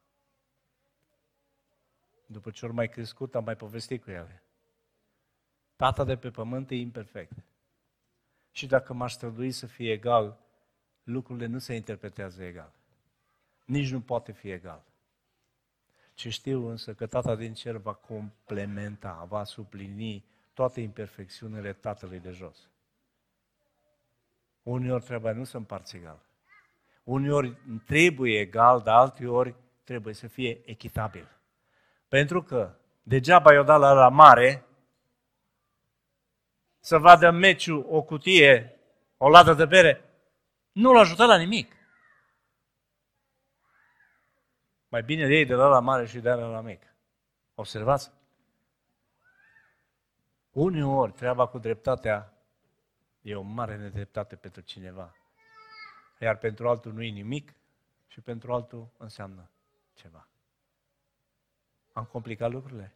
După ce ori mai crescut, am mai povestit cu ele. Tata de pe pământ e imperfect. Și dacă m-aș strădui să fie egal, lucrurile nu se interpretează egal. Nici nu poate fi egal. Ce știu însă că Tata din cer va complementa, va suplini toate imperfecțiunile Tatălui de jos. Uneori trebuie nu să împarți egal. Uneori trebuie egal, dar alteori trebuie să fie echitabil. Pentru că degeaba i-o dat la, la mare să vadă meciul o cutie, o ladă de bere, nu l-a ajutat la nimic. Mai bine de ei de la la mare și de la la mic. Observați? Uneori treaba cu dreptatea e o mare nedreptate pentru cineva. Iar pentru altul nu e nimic și pentru altul înseamnă ceva. Am complicat lucrurile?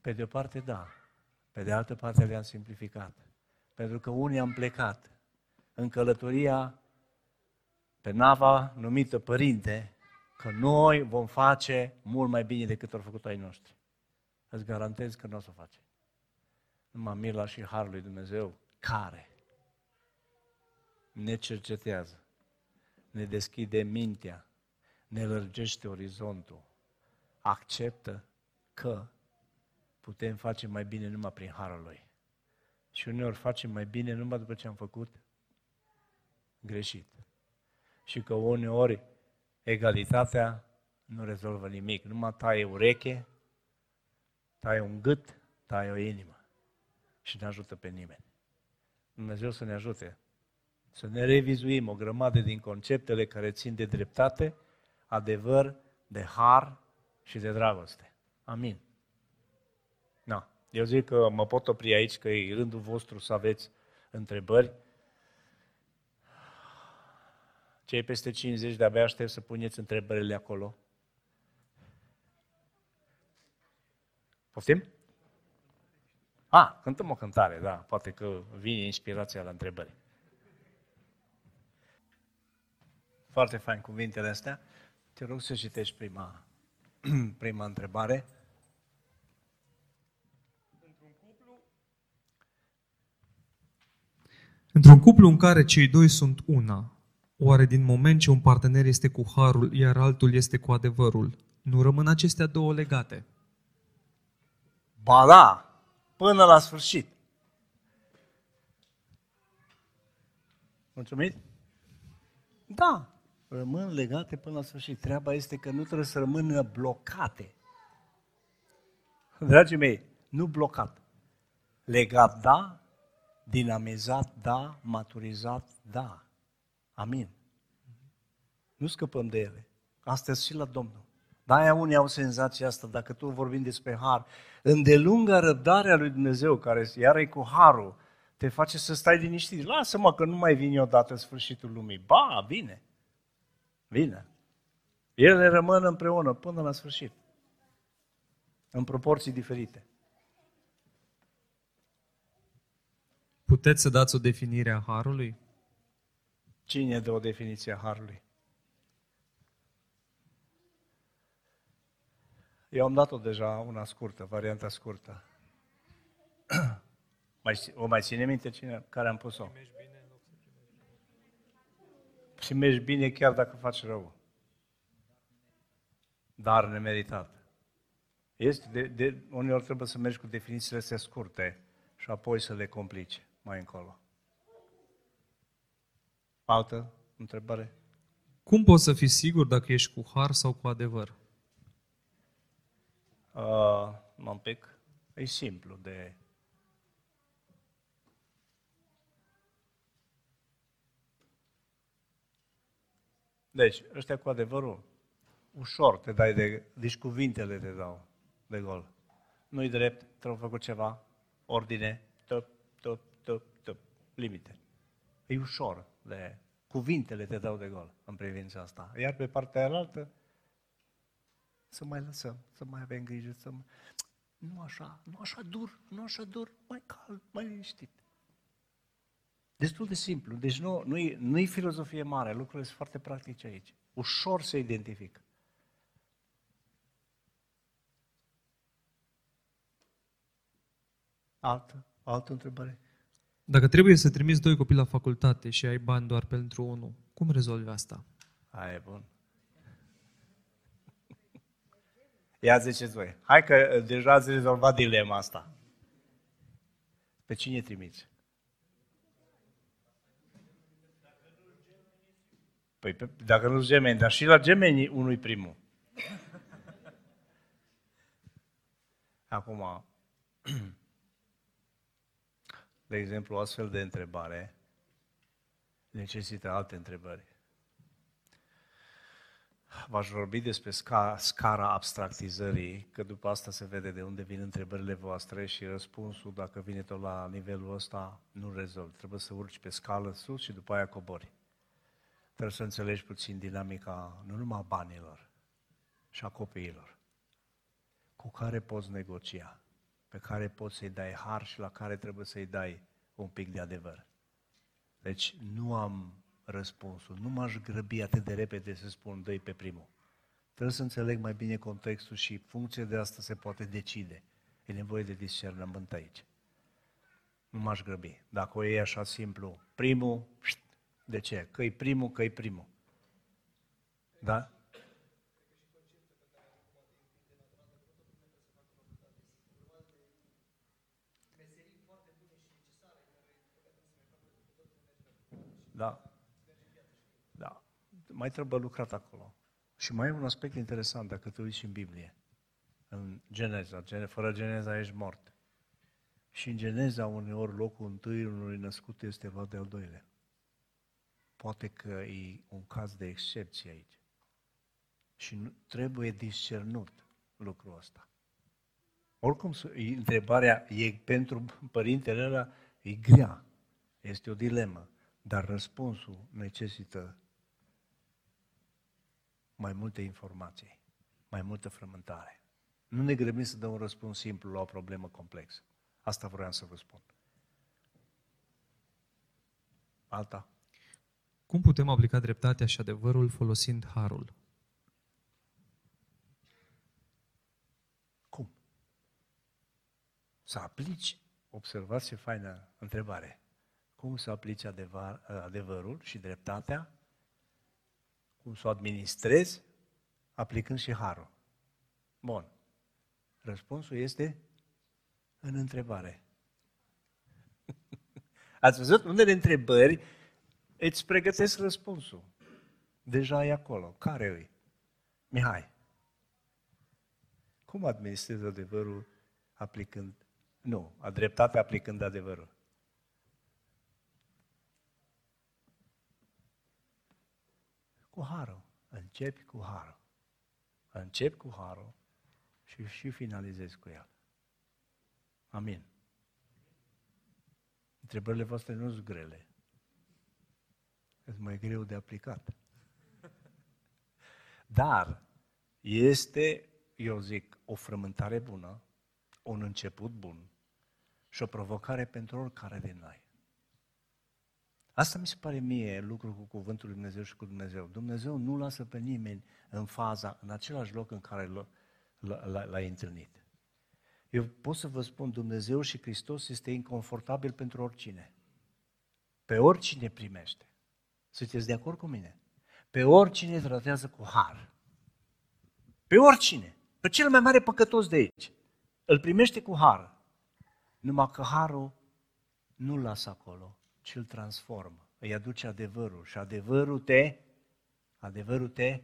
Pe de o parte, da. Pe de altă parte, le-am simplificat. Pentru că unii am plecat în călătoria pe nava numită Părinte că noi vom face mult mai bine decât au făcut ai noștri. Îți garantez că nu o să o face. Numai mila și harul lui Dumnezeu, care ne cercetează, ne deschide mintea, ne lărgește orizontul, acceptă că putem face mai bine numai prin harul lui. Și uneori facem mai bine numai după ce am făcut greșit. Și că uneori egalitatea nu rezolvă nimic. Numai taie ureche, taie un gât, taie o inimă. Și ne ajută pe nimeni. Dumnezeu să ne ajute să ne revizuim o grămadă din conceptele care țin de dreptate, adevăr, de har și de dragoste. Amin. Na. Eu zic că mă pot opri aici, că e rândul vostru să aveți întrebări. Cei peste 50 de-abia aștept să puneți întrebările acolo. Poftim? A, cântăm o cântare, da. Poate că vine inspirația la întrebări. Foarte fain cuvintele astea. Te rog să citești prima, prima întrebare. Într-un cuplu în care cei doi sunt una, oare din moment ce un partener este cu harul, iar altul este cu adevărul, nu rămân acestea două legate? Ba da, până la sfârșit. Mulțumit? Da, rămân legate până la sfârșit. Treaba este că nu trebuie să rămână blocate. Dragii mei, nu blocat. Legat, da, dinamizat, da, maturizat, da. Amin. Nu scăpăm de ele. Asta și la Domnul. De-aia unii au senzația asta, dacă tu vorbim despre har, îndelunga răbdarea lui Dumnezeu, care iar e cu harul, te face să stai liniștit. Lasă-mă că nu mai vine odată sfârșitul lumii. Ba, vine. Vine. Ele rămân împreună până la sfârșit. În proporții diferite. Puteți să dați o definire a harului? Cine dă o definiție a harului? Eu am dat-o deja una scurtă, varianta scurtă. mai, o mai ține minte cine care am pus-o? Și mergi bine chiar dacă faci rău. Dar nemeritat. Este de, de, uneori trebuie să mergi cu definițiile astea scurte și apoi să le complice mai încolo. Altă întrebare? Cum poți să fii sigur dacă ești cu har sau cu adevăr? Uh, un pic. E simplu de... Deci, ăștia cu adevărul, ușor te dai de... Deci cuvintele te dau de gol. Nu-i drept, trebuie făcut ceva, ordine, top, top, top, top, limite. E ușor de... Cuvintele te dau de gol în privința asta. Iar pe partea aia să mai lăsăm, să mai avem grijă, să mai... Nu așa, nu așa dur, nu așa dur, mai calm, mai liniștit. Destul de simplu. Deci nu, nu-i, nu-i filozofie mare, lucrurile sunt foarte practice aici. Ușor se identifică. Altă, altă întrebare? Dacă trebuie să trimiți doi copii la facultate și ai bani doar pentru unul, cum rezolvi asta? Aia e bun. Ia ziceți voi. Hai că uh, deja ați rezolvat dilema asta. Pe cine trimiți? Păi pe, dacă nu gemeni, dar și la gemeni unui primul. Acum, de exemplu, o astfel de întrebare necesită alte întrebări. V-aș vorbi despre sca, scara abstractizării, că după asta se vede de unde vin întrebările voastre și răspunsul, dacă vine tot la nivelul ăsta, nu rezolvi. Trebuie să urci pe scală sus și după aia cobori. Trebuie să înțelegi puțin dinamica nu numai a banilor și a copiilor, cu care poți negocia, pe care poți să-i dai har și la care trebuie să-i dai un pic de adevăr. Deci nu am răspunsul. Nu m-aș grăbi atât de repede să spun dă pe primul. Trebuie să înțeleg mai bine contextul și funcție de asta se poate decide. E nevoie de discernământ aici. Nu m-aș grăbi. Dacă o iei așa simplu, primul, de ce? Că e primul, că e primul. Da? Da. Da. Mai trebuie lucrat acolo. Și mai e un aspect interesant, dacă te uiți în Biblie. În Geneza. Fără Geneza ești mort. Și în Geneza uneori locul întâi unui născut este va de-al doilea. Poate că e un caz de excepție aici. Și nu, trebuie discernut lucrul ăsta. Oricum, întrebarea e pentru părintele ăla, e grea. Este o dilemă. Dar răspunsul necesită mai multe informații, mai multă frământare. Nu ne grăbim să dăm un răspuns simplu la o problemă complexă. Asta vreau să vă spun. Alta. Cum putem aplica dreptatea și adevărul folosind harul? Cum? Să aplici, observați ce faină întrebare, cum să aplici adevăr, adevărul și dreptatea, cum să o administrezi, aplicând și harul. Bun. Răspunsul este în întrebare. Ați văzut? Unele întrebări îți pregătesc răspunsul. Deja e acolo. Care îi? Mihai. Cum administrezi adevărul aplicând... Nu, a dreptate aplicând adevărul. Cu harul. Începi cu harul. Începi cu harul și și finalizezi cu el. Amin. Întrebările voastre nu sunt grele. Sunt mai greu de aplicat. Dar este, eu zic, o frământare bună, un început bun și o provocare pentru oricare din noi. Asta mi se pare mie lucru cu cuvântul lui Dumnezeu și cu Dumnezeu. Dumnezeu nu lasă pe nimeni în faza, în același loc în care l-ai întâlnit. Eu pot să vă spun, Dumnezeu și Hristos este inconfortabil pentru oricine. Pe oricine primește. Sunteți de acord cu mine? Pe oricine tratează cu har. Pe oricine. Pe cel mai mare păcătos de aici. Îl primește cu har. Numai că harul nu-l lasă acolo, ci îl transformă. Îi aduce adevărul. Și adevărul te, adevărul te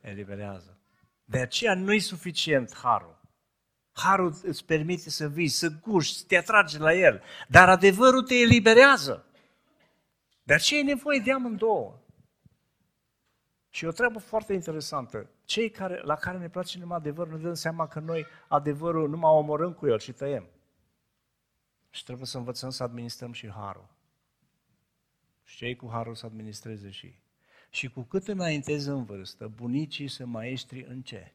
eliberează. De aceea nu e suficient harul. Harul îți permite să vii, să guși, să te atragi la el. Dar adevărul te eliberează. De aceea e nevoie de amândouă. Și o treabă foarte interesantă. Cei care, la care ne place numai adevărul, ne dăm seama că noi adevărul numai omorâm cu el și tăiem. Și trebuie să învățăm să administrăm și harul. Și cei cu harul să administreze și ei. Și cu cât înaintezi în vârstă, bunicii sunt maestri în ce?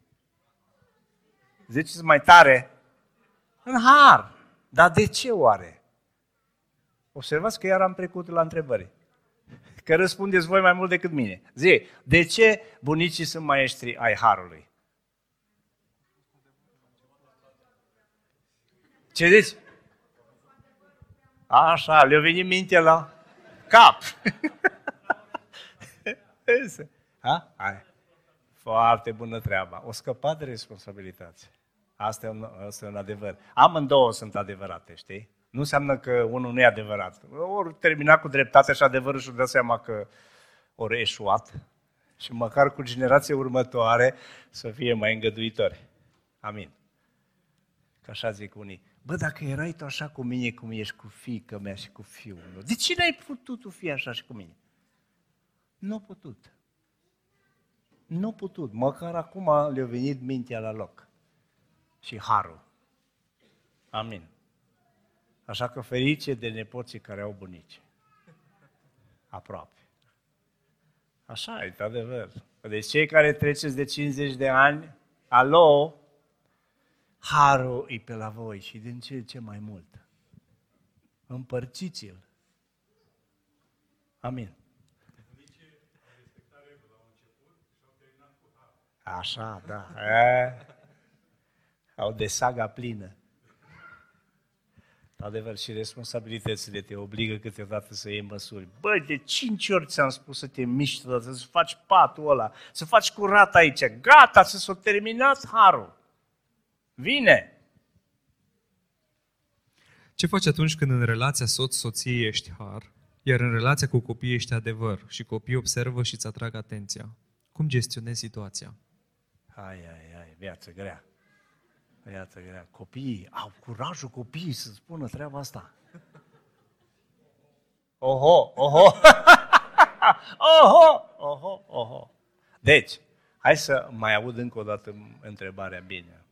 Ziceți mai tare, în har. Dar de ce oare? Observați că iar am trecut la întrebări. Că răspundeți voi mai mult decât mine. Zi, de ce bunicii sunt maestri ai harului? Ce zici? Așa, le-a venit minte la cap. ha? Hai. Foarte bună treaba. O scăpat de responsabilitate. Asta e, un, asta e un adevăr. Amândouă sunt adevărate, știi? Nu înseamnă că unul nu e adevărat. Ori termina cu dreptate și adevărul și dă seama că ori eșuat și măcar cu generația următoare să fie mai îngăduitori. Amin. Că așa zic unii. Bă, dacă erai tu așa cu mine cum ești cu fiica mea și cu fiul meu, de ce n-ai putut tu fi așa și cu mine? Nu a putut. Nu a putut. Măcar acum le-a venit mintea la loc și harul. Amin. Așa că ferice de nepoții care au bunici. Aproape. Așa e, adevăr. Deci cei care treceți de 50 de ani, alo, harul e pe la voi și din ce ce mai mult. Împărțiți-l. Amin. Așa, da. E? Au de saga plină. Adevăr, și responsabilitățile te obligă câteodată să iei măsuri. Băi, de cinci ori ți-am spus să te miști să faci patul ăla, să faci curat aici. Gata, să s-o terminat harul. Vine! Ce faci atunci când în relația soț-soție ești har, iar în relația cu copiii ești adevăr și copiii observă și îți atrag atenția? Cum gestionezi situația? Hai, hai, hai, viață grea. Viață grea. Copiii, au curajul copiii să spună treaba asta. Oho, oho, oho, oho, oho. Deci, hai să mai aud încă o dată întrebarea bine.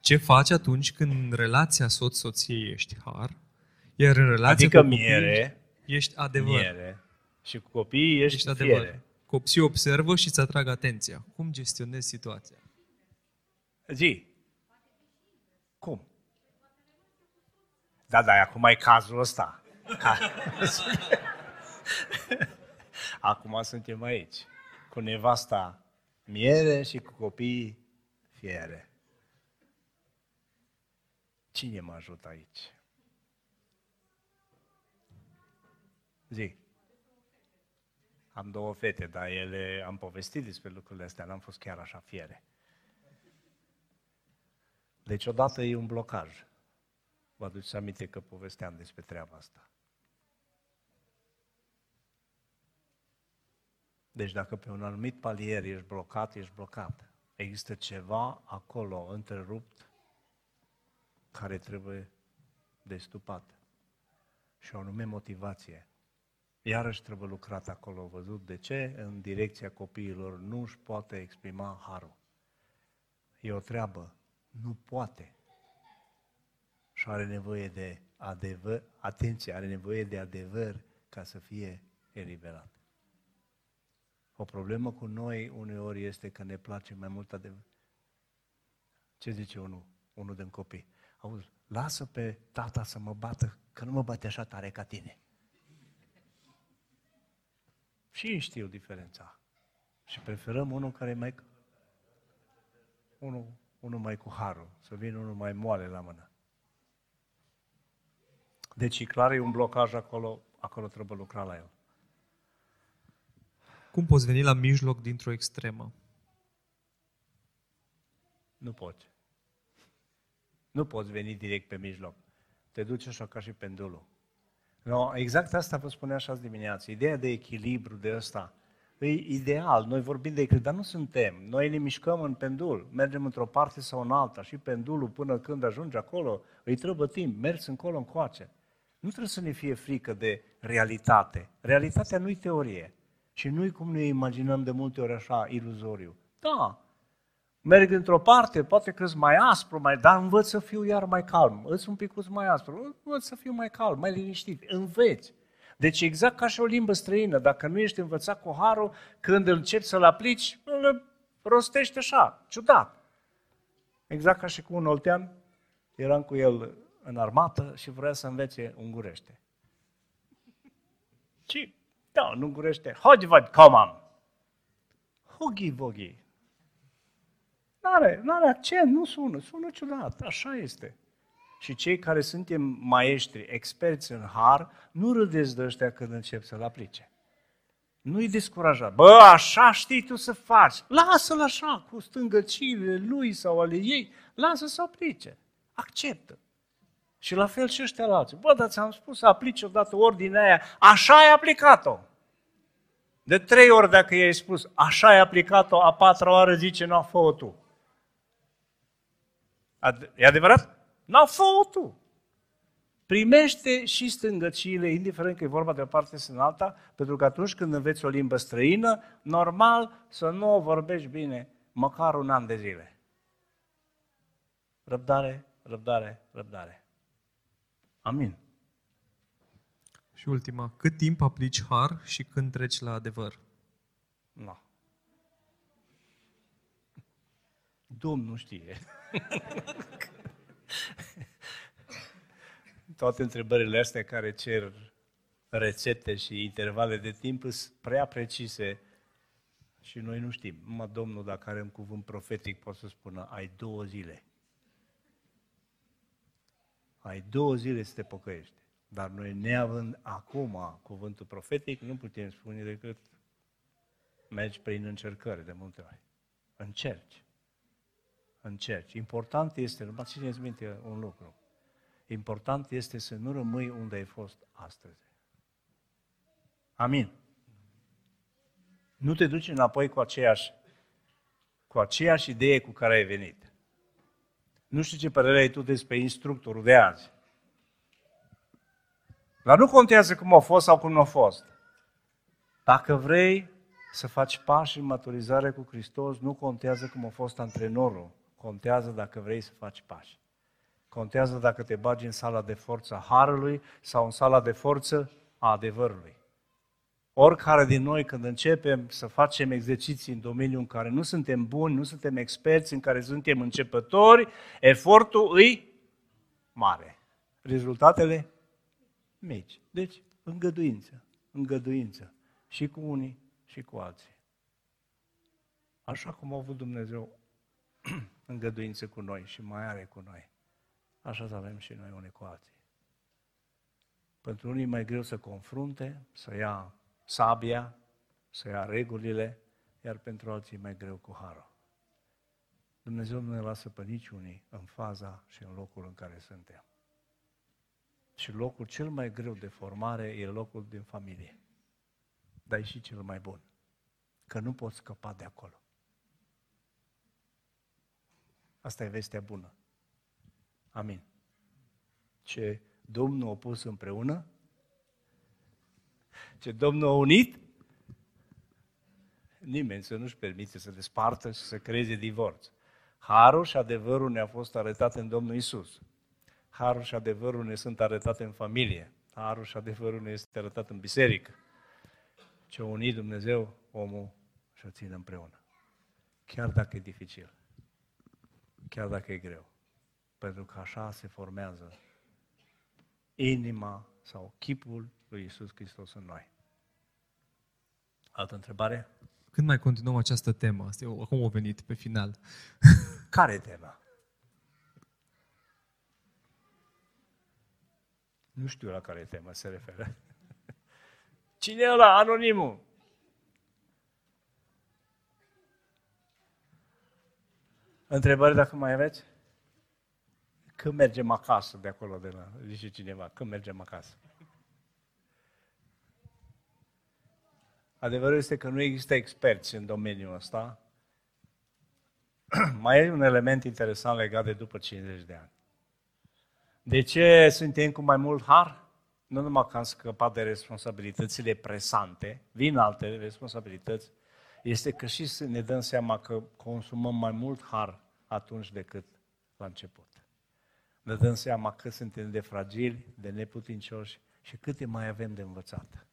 Ce faci atunci când în relația soț-soție ești har, iar în relația adică cu miere, ești adevăr? Miere. Și cu copiii ești, ești adevăr. fiere. Copiii observă și îți atrag atenția. Cum gestionezi situația? Zi. Cum? Da, da, acum e cazul ăsta. Ca... acum suntem aici. Cu nevasta miere și cu copiii fiere. Cine mă ajută aici? Zi. Am două fete, dar ele, am povestit despre lucrurile astea, n-am fost chiar așa fiere. Deci odată e un blocaj. Vă aduceți aminte că povesteam despre treaba asta. Deci dacă pe un anumit palier ești blocat, ești blocat. Există ceva acolo întrerupt care trebuie destupat. Și o anume motivație. Iarăși trebuie lucrat acolo, văzut de ce? În direcția copiilor nu își poate exprima harul. E o treabă, nu poate. Și are nevoie de adevăr, atenție, are nevoie de adevăr ca să fie eliberat. O problemă cu noi uneori este că ne place mai mult adevăr. Ce zice unul, unul din copii? Auzi, lasă pe tata să mă bată, că nu mă bate așa tare ca tine. Și ei știu diferența. Și preferăm unul care e mai... Unul, unul mai cu harul, să vină unul mai moale la mână. Deci, e clar, e un blocaj acolo, acolo trebuie lucra la el. Cum poți veni la mijloc dintr-o extremă? Nu poți. Nu poți veni direct pe mijloc. Te duci așa ca și pendulul. No, exact asta vă spunea așa dimineață. Ideea de echilibru de ăsta. E ideal, noi vorbim de echilibru, dar nu suntem. Noi ne mișcăm în pendul, mergem într-o parte sau în alta și pendulul până când ajunge acolo, îi trebuie timp, mergi încolo încoace. Nu trebuie să ne fie frică de realitate. Realitatea nu-i teorie și nu-i cum ne imaginăm de multe ori așa iluzoriu. Da, merg într-o parte, poate că mai aspru, mai, dar învăț să fiu iar mai calm. Îți un pic mai aspru, învăț să fiu mai calm, mai liniștit. Înveți. Deci exact ca și o limbă străină, dacă nu ești învățat cu harul, când începi să-l aplici, îl rostești așa, ciudat. Exact ca și cu un oltean, eram cu el în armată și vrea să învețe ungurește. Și, da, în ungurește, hogi văd comam. Hogi vogi. N-are, n-are accent, nu sună, sună ciudat, așa este. Și cei care suntem maestri, experți în har, nu râdeți de ăștia când încep să-l aplice. Nu-i descurajat. Bă, așa știi tu să faci. Lasă-l așa, cu stângăciile lui sau ale ei. Lasă să aplice. Acceptă. Și la fel și ăștia la alții. Bă, dar ți-am spus să aplici odată ordinea aia. Așa ai aplicat-o. De trei ori dacă i-ai spus, așa ai aplicat-o, a patra oară zice, nu, fă tu. Ad- e adevărat? N-au făcut tu. Primește și stângăciile, indiferent că e vorba de o parte sau în alta, pentru că atunci când înveți o limbă străină, normal să nu o vorbești bine, măcar un an de zile. Răbdare, răbdare, răbdare. Amin. Și ultima, cât timp aplici har și când treci la adevăr? Nu. Domnul știe. Toate întrebările astea care cer rețete și intervale de timp sunt prea precise Și noi nu știm. Numai Domnul, dacă are un cuvânt profetic, poate să spună, ai două zile. Ai două zile să te pocăiești. Dar noi, neavând acum cuvântul profetic, nu putem spune decât mergi prin încercări de multe ori. Încerci. Încerci. Important este, numai țineți minte un lucru. Important este să nu rămâi unde ai fost astăzi. Amin. Nu te duci înapoi cu aceeași, cu aceeași idee cu care ai venit. Nu știu ce părere ai tu despre instructorul de azi. Dar nu contează cum a fost sau cum nu a fost. Dacă vrei să faci pași în maturizare cu Hristos, nu contează cum a fost antrenorul. Contează dacă vrei să faci pași. Contează dacă te bagi în sala de forță a Harului sau în sala de forță a adevărului. Oricare din noi, când începem să facem exerciții în domeniul în care nu suntem buni, nu suntem experți, în care suntem începători, efortul îi mare. Rezultatele mici. Deci, îngăduință, îngăduință. Și cu unii și cu alții. Așa cum a avut Dumnezeu îngăduință cu noi și mai are cu noi, așa să avem și noi unii cu alții. Pentru unii e mai greu să confrunte, să ia sabia, să ia regulile, iar pentru alții e mai greu cu harul. Dumnezeu nu ne lasă pe niciunii în faza și în locul în care suntem. Și locul cel mai greu de formare e locul din familie. Dar e și cel mai bun. Că nu poți scăpa de acolo. Asta e vestea bună. Amin. Ce Domnul a pus împreună, ce Domnul a unit, nimeni să nu-și permite să despartă și să creeze divorț. Harul și adevărul ne-a fost arătat în Domnul Isus. Harul și adevărul ne sunt arătate în familie. Harul și adevărul ne este arătat în biserică. Ce a unit Dumnezeu, omul și o ține împreună. Chiar dacă e dificil. Chiar dacă e greu. Pentru că așa se formează inima sau chipul lui Isus Hristos în noi. Altă întrebare? Când mai continuăm această temă? Asta eu, acum a venit pe final. Care e tema? Nu știu la care temă se referă. Cine e ăla? Anonimul. Întrebări dacă mai aveți? Când mergem acasă de acolo, de la, zice cineva, când mergem acasă? Adevărul este că nu există experți în domeniul ăsta. mai e un element interesant legat de după 50 de ani. De ce suntem cu mai mult har? Nu numai că am scăpat de responsabilitățile presante, vin alte responsabilități, este că și să ne dăm seama că consumăm mai mult har atunci decât la început. Ne dăm seama că suntem de fragili, de neputincioși și câte mai avem de învățat.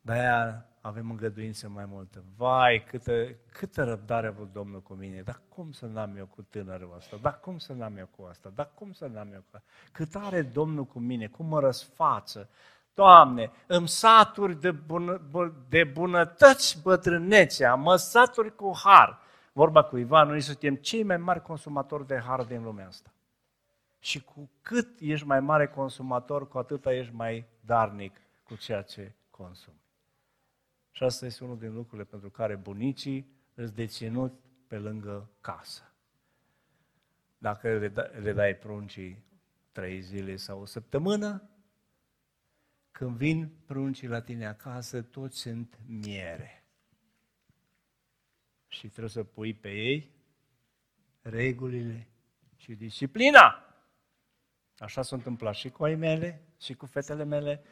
De-aia avem îngăduință mai multă. Vai, câtă, câtă răbdare a avut Domnul cu mine. Dar cum să n-am eu cu tânărul ăsta? Dar cum să n-am eu cu asta? Dar cum să n-am eu cu asta? Cât are Domnul cu mine? Cum mă răsfață? Doamne, îmi saturi de, bună, de bunătăți bătrânețea, mă saturi cu har. Vorba cu Ivan, noi suntem cei mai mari consumatori de har din lumea asta. Și cu cât ești mai mare consumator, cu atât ești mai darnic cu ceea ce consumi. Și asta este unul din lucrurile pentru care bunicii îți deținut pe lângă casă. Dacă le, da, le dai pruncii trei zile sau o săptămână, când vin pruncii la tine acasă, toți sunt miere. Și trebuie să pui pe ei regulile și disciplina. Așa s-a întâmplat și cu ai mele, și cu fetele mele,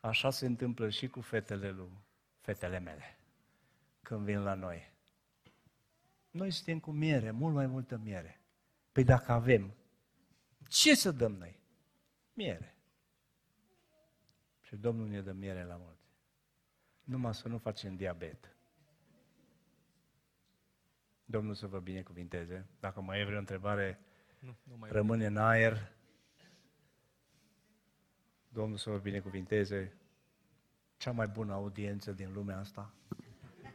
așa se întâmplă și cu fetele lui fetele mele când vin la noi. Noi suntem cu miere, mult mai multă miere. Păi dacă avem, ce să dăm noi? Miere. Și Domnul ne dă miere la mulți. Numai să nu facem diabet. Domnul să vă binecuvinteze. Dacă mai e vreo întrebare, nu, nu mai rămâne în aer. Domnul să vă binecuvinteze cea mai bună audiență din lumea asta.